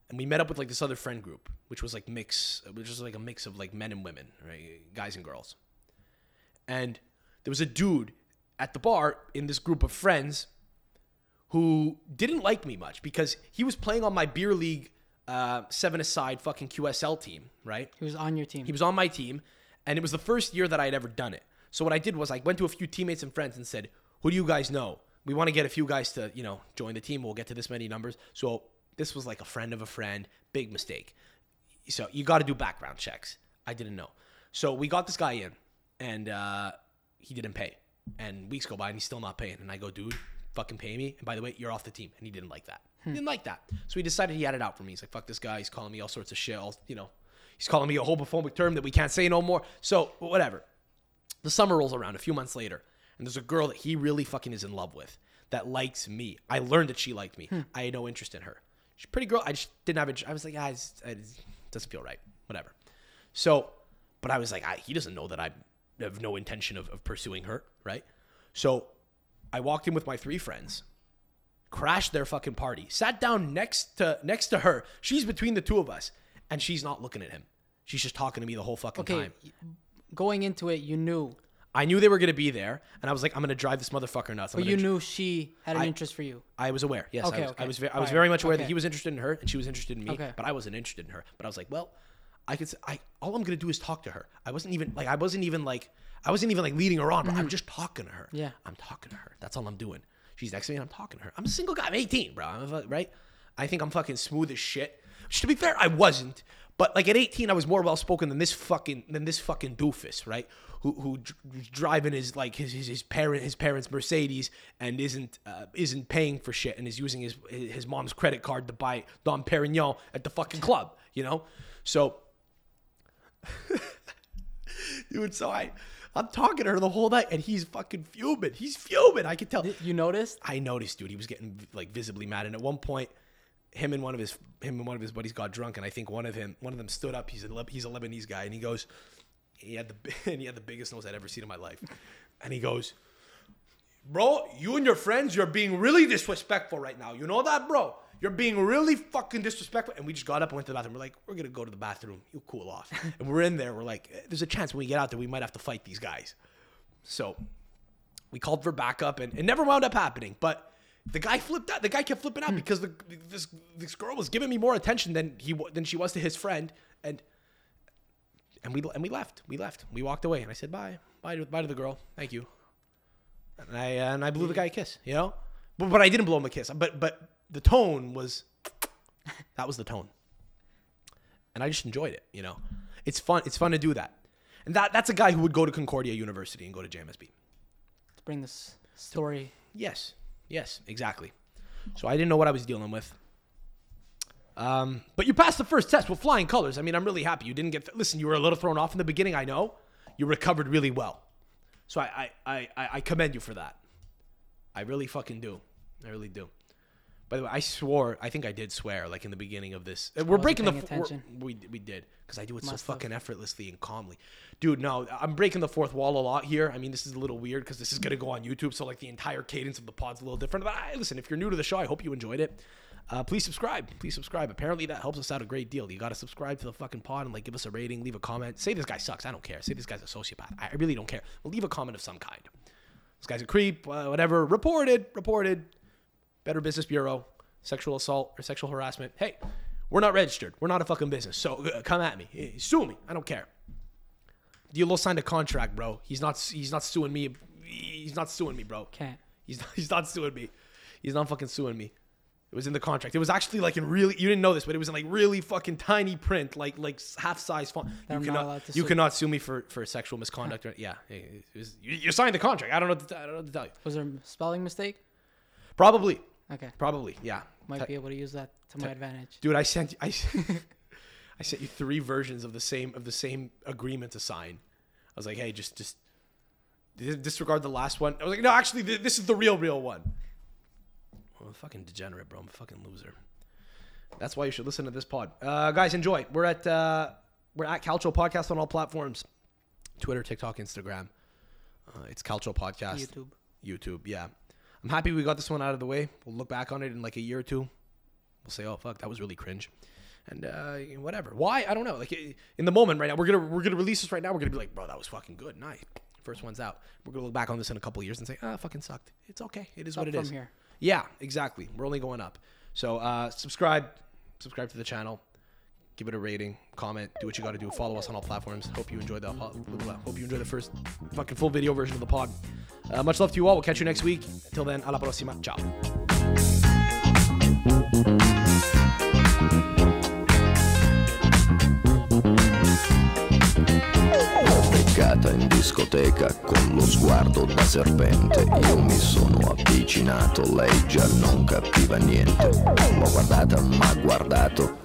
and we met up with like this other friend group, which was like mix, which was like a mix of like men and women, right, guys and girls. And there was a dude at the bar in this group of friends who didn't like me much because he was playing on my beer league uh, seven aside fucking QSL team, right? He was on your team. He was on my team, and it was the first year that I had ever done it. So what I did was I went to a few teammates and friends and said, "Who do you guys know? We want to get a few guys to you know join the team. We'll get to this many numbers." So this was like a friend of a friend. Big mistake. So you got to do background checks. I didn't know. So we got this guy in, and uh, he didn't pay. And weeks go by, and he's still not paying. And I go, "Dude, fucking pay me." And by the way, you're off the team. And he didn't like that. He didn't like that. So he decided he had it out for me. He's like, "Fuck this guy. He's calling me all sorts of shit. All, you know, he's calling me a homophobic term that we can't say no more." So whatever. The summer rolls around a few months later, and there's a girl that he really fucking is in love with that likes me. I learned that she liked me. Hmm. I had no interest in her. She's a pretty girl. I just didn't have. I was like, ah, it's- it doesn't feel right. Whatever. So, but I was like, I, he doesn't know that I'm have no intention of, of pursuing her, right? So I walked in with my three friends, crashed their fucking party, sat down next to next to her. She's between the two of us, and she's not looking at him. She's just talking to me the whole fucking Okay, time. going into it, you knew, I knew they were gonna be there, and I was like, I'm gonna drive this motherfucker nuts. I'm but you knew she had an I- interest for you. I was aware. Yes, Okay, I was. okay. I was, ve- I was very much aware that he was interested in her and she was interested in me, Okay. but I wasn't interested in her. But I was like, well, I could. I all I'm gonna do is talk to her. I wasn't even like I wasn't even like I wasn't even like leading her on. But I'm just talking to her. Mm-hmm. Yeah. I'm talking to her. That's all I'm doing. She's next to me and I'm talking to her. I'm a single guy. I'm 18, bro. I'm a, right. I think I'm fucking smooth as shit. Which, to be fair, I wasn't. But like at 18, I was more well spoken than this fucking than this fucking doofus, right? Who who dr- driving his like his his, his parent his parents Mercedes and isn't uh, isn't paying for shit and is using his his mom's credit card to buy Dom Perignon at the fucking club, you know? So dude, so I I'm talking to her the whole night and he's fucking fuming. He's fuming. I could tell. You noticed? I noticed, dude, he was getting like visibly mad. And at one point, him and one of his him and one of his buddies got drunk, and I think one of him one of them stood up. He's a he's a Lebanese guy, and he goes, he had the and he had the biggest nose I'd ever seen in my life, and he goes, bro, you and your friends, you're being really disrespectful right now. You know that, bro? You're being really fucking disrespectful. And we just got up and went to the bathroom. We're like, we're gonna go to the bathroom. You cool off. and we're in there. We're like, "Eh, there's a chance when we get out there, we might have to fight these guys. So we called for backup, and it never wound up happening. But the guy flipped out. The guy kept flipping out because the, this this girl was giving me more attention than he than she was to his friend, and and we and we left. We left. We walked away, and I said bye, bye, to, bye to the girl. Thank you. And I and I blew the guy a kiss. You know, but but I didn't blow him a kiss. But but the tone was that was the tone, and I just enjoyed it. You know, it's fun. It's fun to do that. And that that's a guy who would go to Concordia University and go to JMSB. To bring this story. Yes. Yes, exactly. So I didn't know what I was dealing with. Um, but you passed the first test with flying colors. I mean, I'm really happy. You didn't get. listen, you were a little thrown off in the beginning. I know. You recovered really well. So I, I, I, I- I commend you for that. I really fucking do. I really do. By the way, I swore. I think I did swear, like in the beginning of this. We're breaking the. paying f- we're- attention. We we did because I do it so Must have. fucking effortlessly and calmly, dude. No, I'm breaking the fourth wall a lot here. I mean, this is a little weird because this is gonna go on YouTube, so like the entire cadence of the pod's a little different. But I, listen, if you're new to the show, I hope you enjoyed it. Uh, please subscribe. Please subscribe. Apparently, that helps us out a great deal. You got to subscribe to the fucking pod and like give us a rating, leave a comment. Say this guy sucks. I don't care. Say this guy's a sociopath. I I really don't care. Well, leave a comment of some kind. This guy's a creep. Uh, whatever. Reported. Reported. Better Business Bureau, sexual assault or sexual harassment. Hey, we're not registered. We're not a fucking business. So uh, come at me. Eh, Sue me. I don't care. Diolo signed a contract, bro. He's not. He's not suing me. He's not suing me, bro. Can't. He's not, he's not suing me. He's not fucking suing me. It was in the contract. It was actually like in really. You didn't know this, but it was in like really fucking tiny print, like like half size font. You cannot. you sue. cannot sue me for for sexual misconduct. Or, yeah, was, you, you signed the contract. I don't know. To, I don't know what to tell you. Was there a spelling mistake? Probably. Okay. Probably. Yeah. Might Te- be able to use that to my advantage. Dude, I sent I, I sent you three versions of the same of the same agreement to sign. I was like, hey, just just disregard the last one. I was like, no, actually, th- this is the real real one. I'm a fucking degenerate, bro. I'm a fucking loser. That's why you should listen to this pod, uh, guys. Enjoy. We're at uh, we're at Calcio Podcast on all platforms: Twitter, TikTok, Instagram. Uh, it's Calcio Podcast. YouTube. YouTube, yeah. I'm happy we got this one out of the way. We'll look back on it in like a year or two. We'll say, "Oh fuck, that was really cringe," and uh, whatever. Why? I don't know. Like in the moment right now, we're gonna we're gonna release this right now. We're gonna be like, "Bro, that was fucking good, nice." First one's out. We're gonna look back on this in a couple years and say, "Ah, fucking sucked." It's okay. It is what it from is. here. Yeah, exactly. We're only going up. So uh, subscribe, subscribe to the channel. Give it a rating, comment, do what you got to do. Follow us on all platforms. Hope you enjoyed the hope you enjoy the first fucking full video version of the pod. Uh, much love to you all. We'll catch you next week. Until then, alla prossima. Ciao. In discoteca con lo sguardo da serpente Io mi sono avvicinato, lei già non capiva niente L'ho guardata, m'ha guardato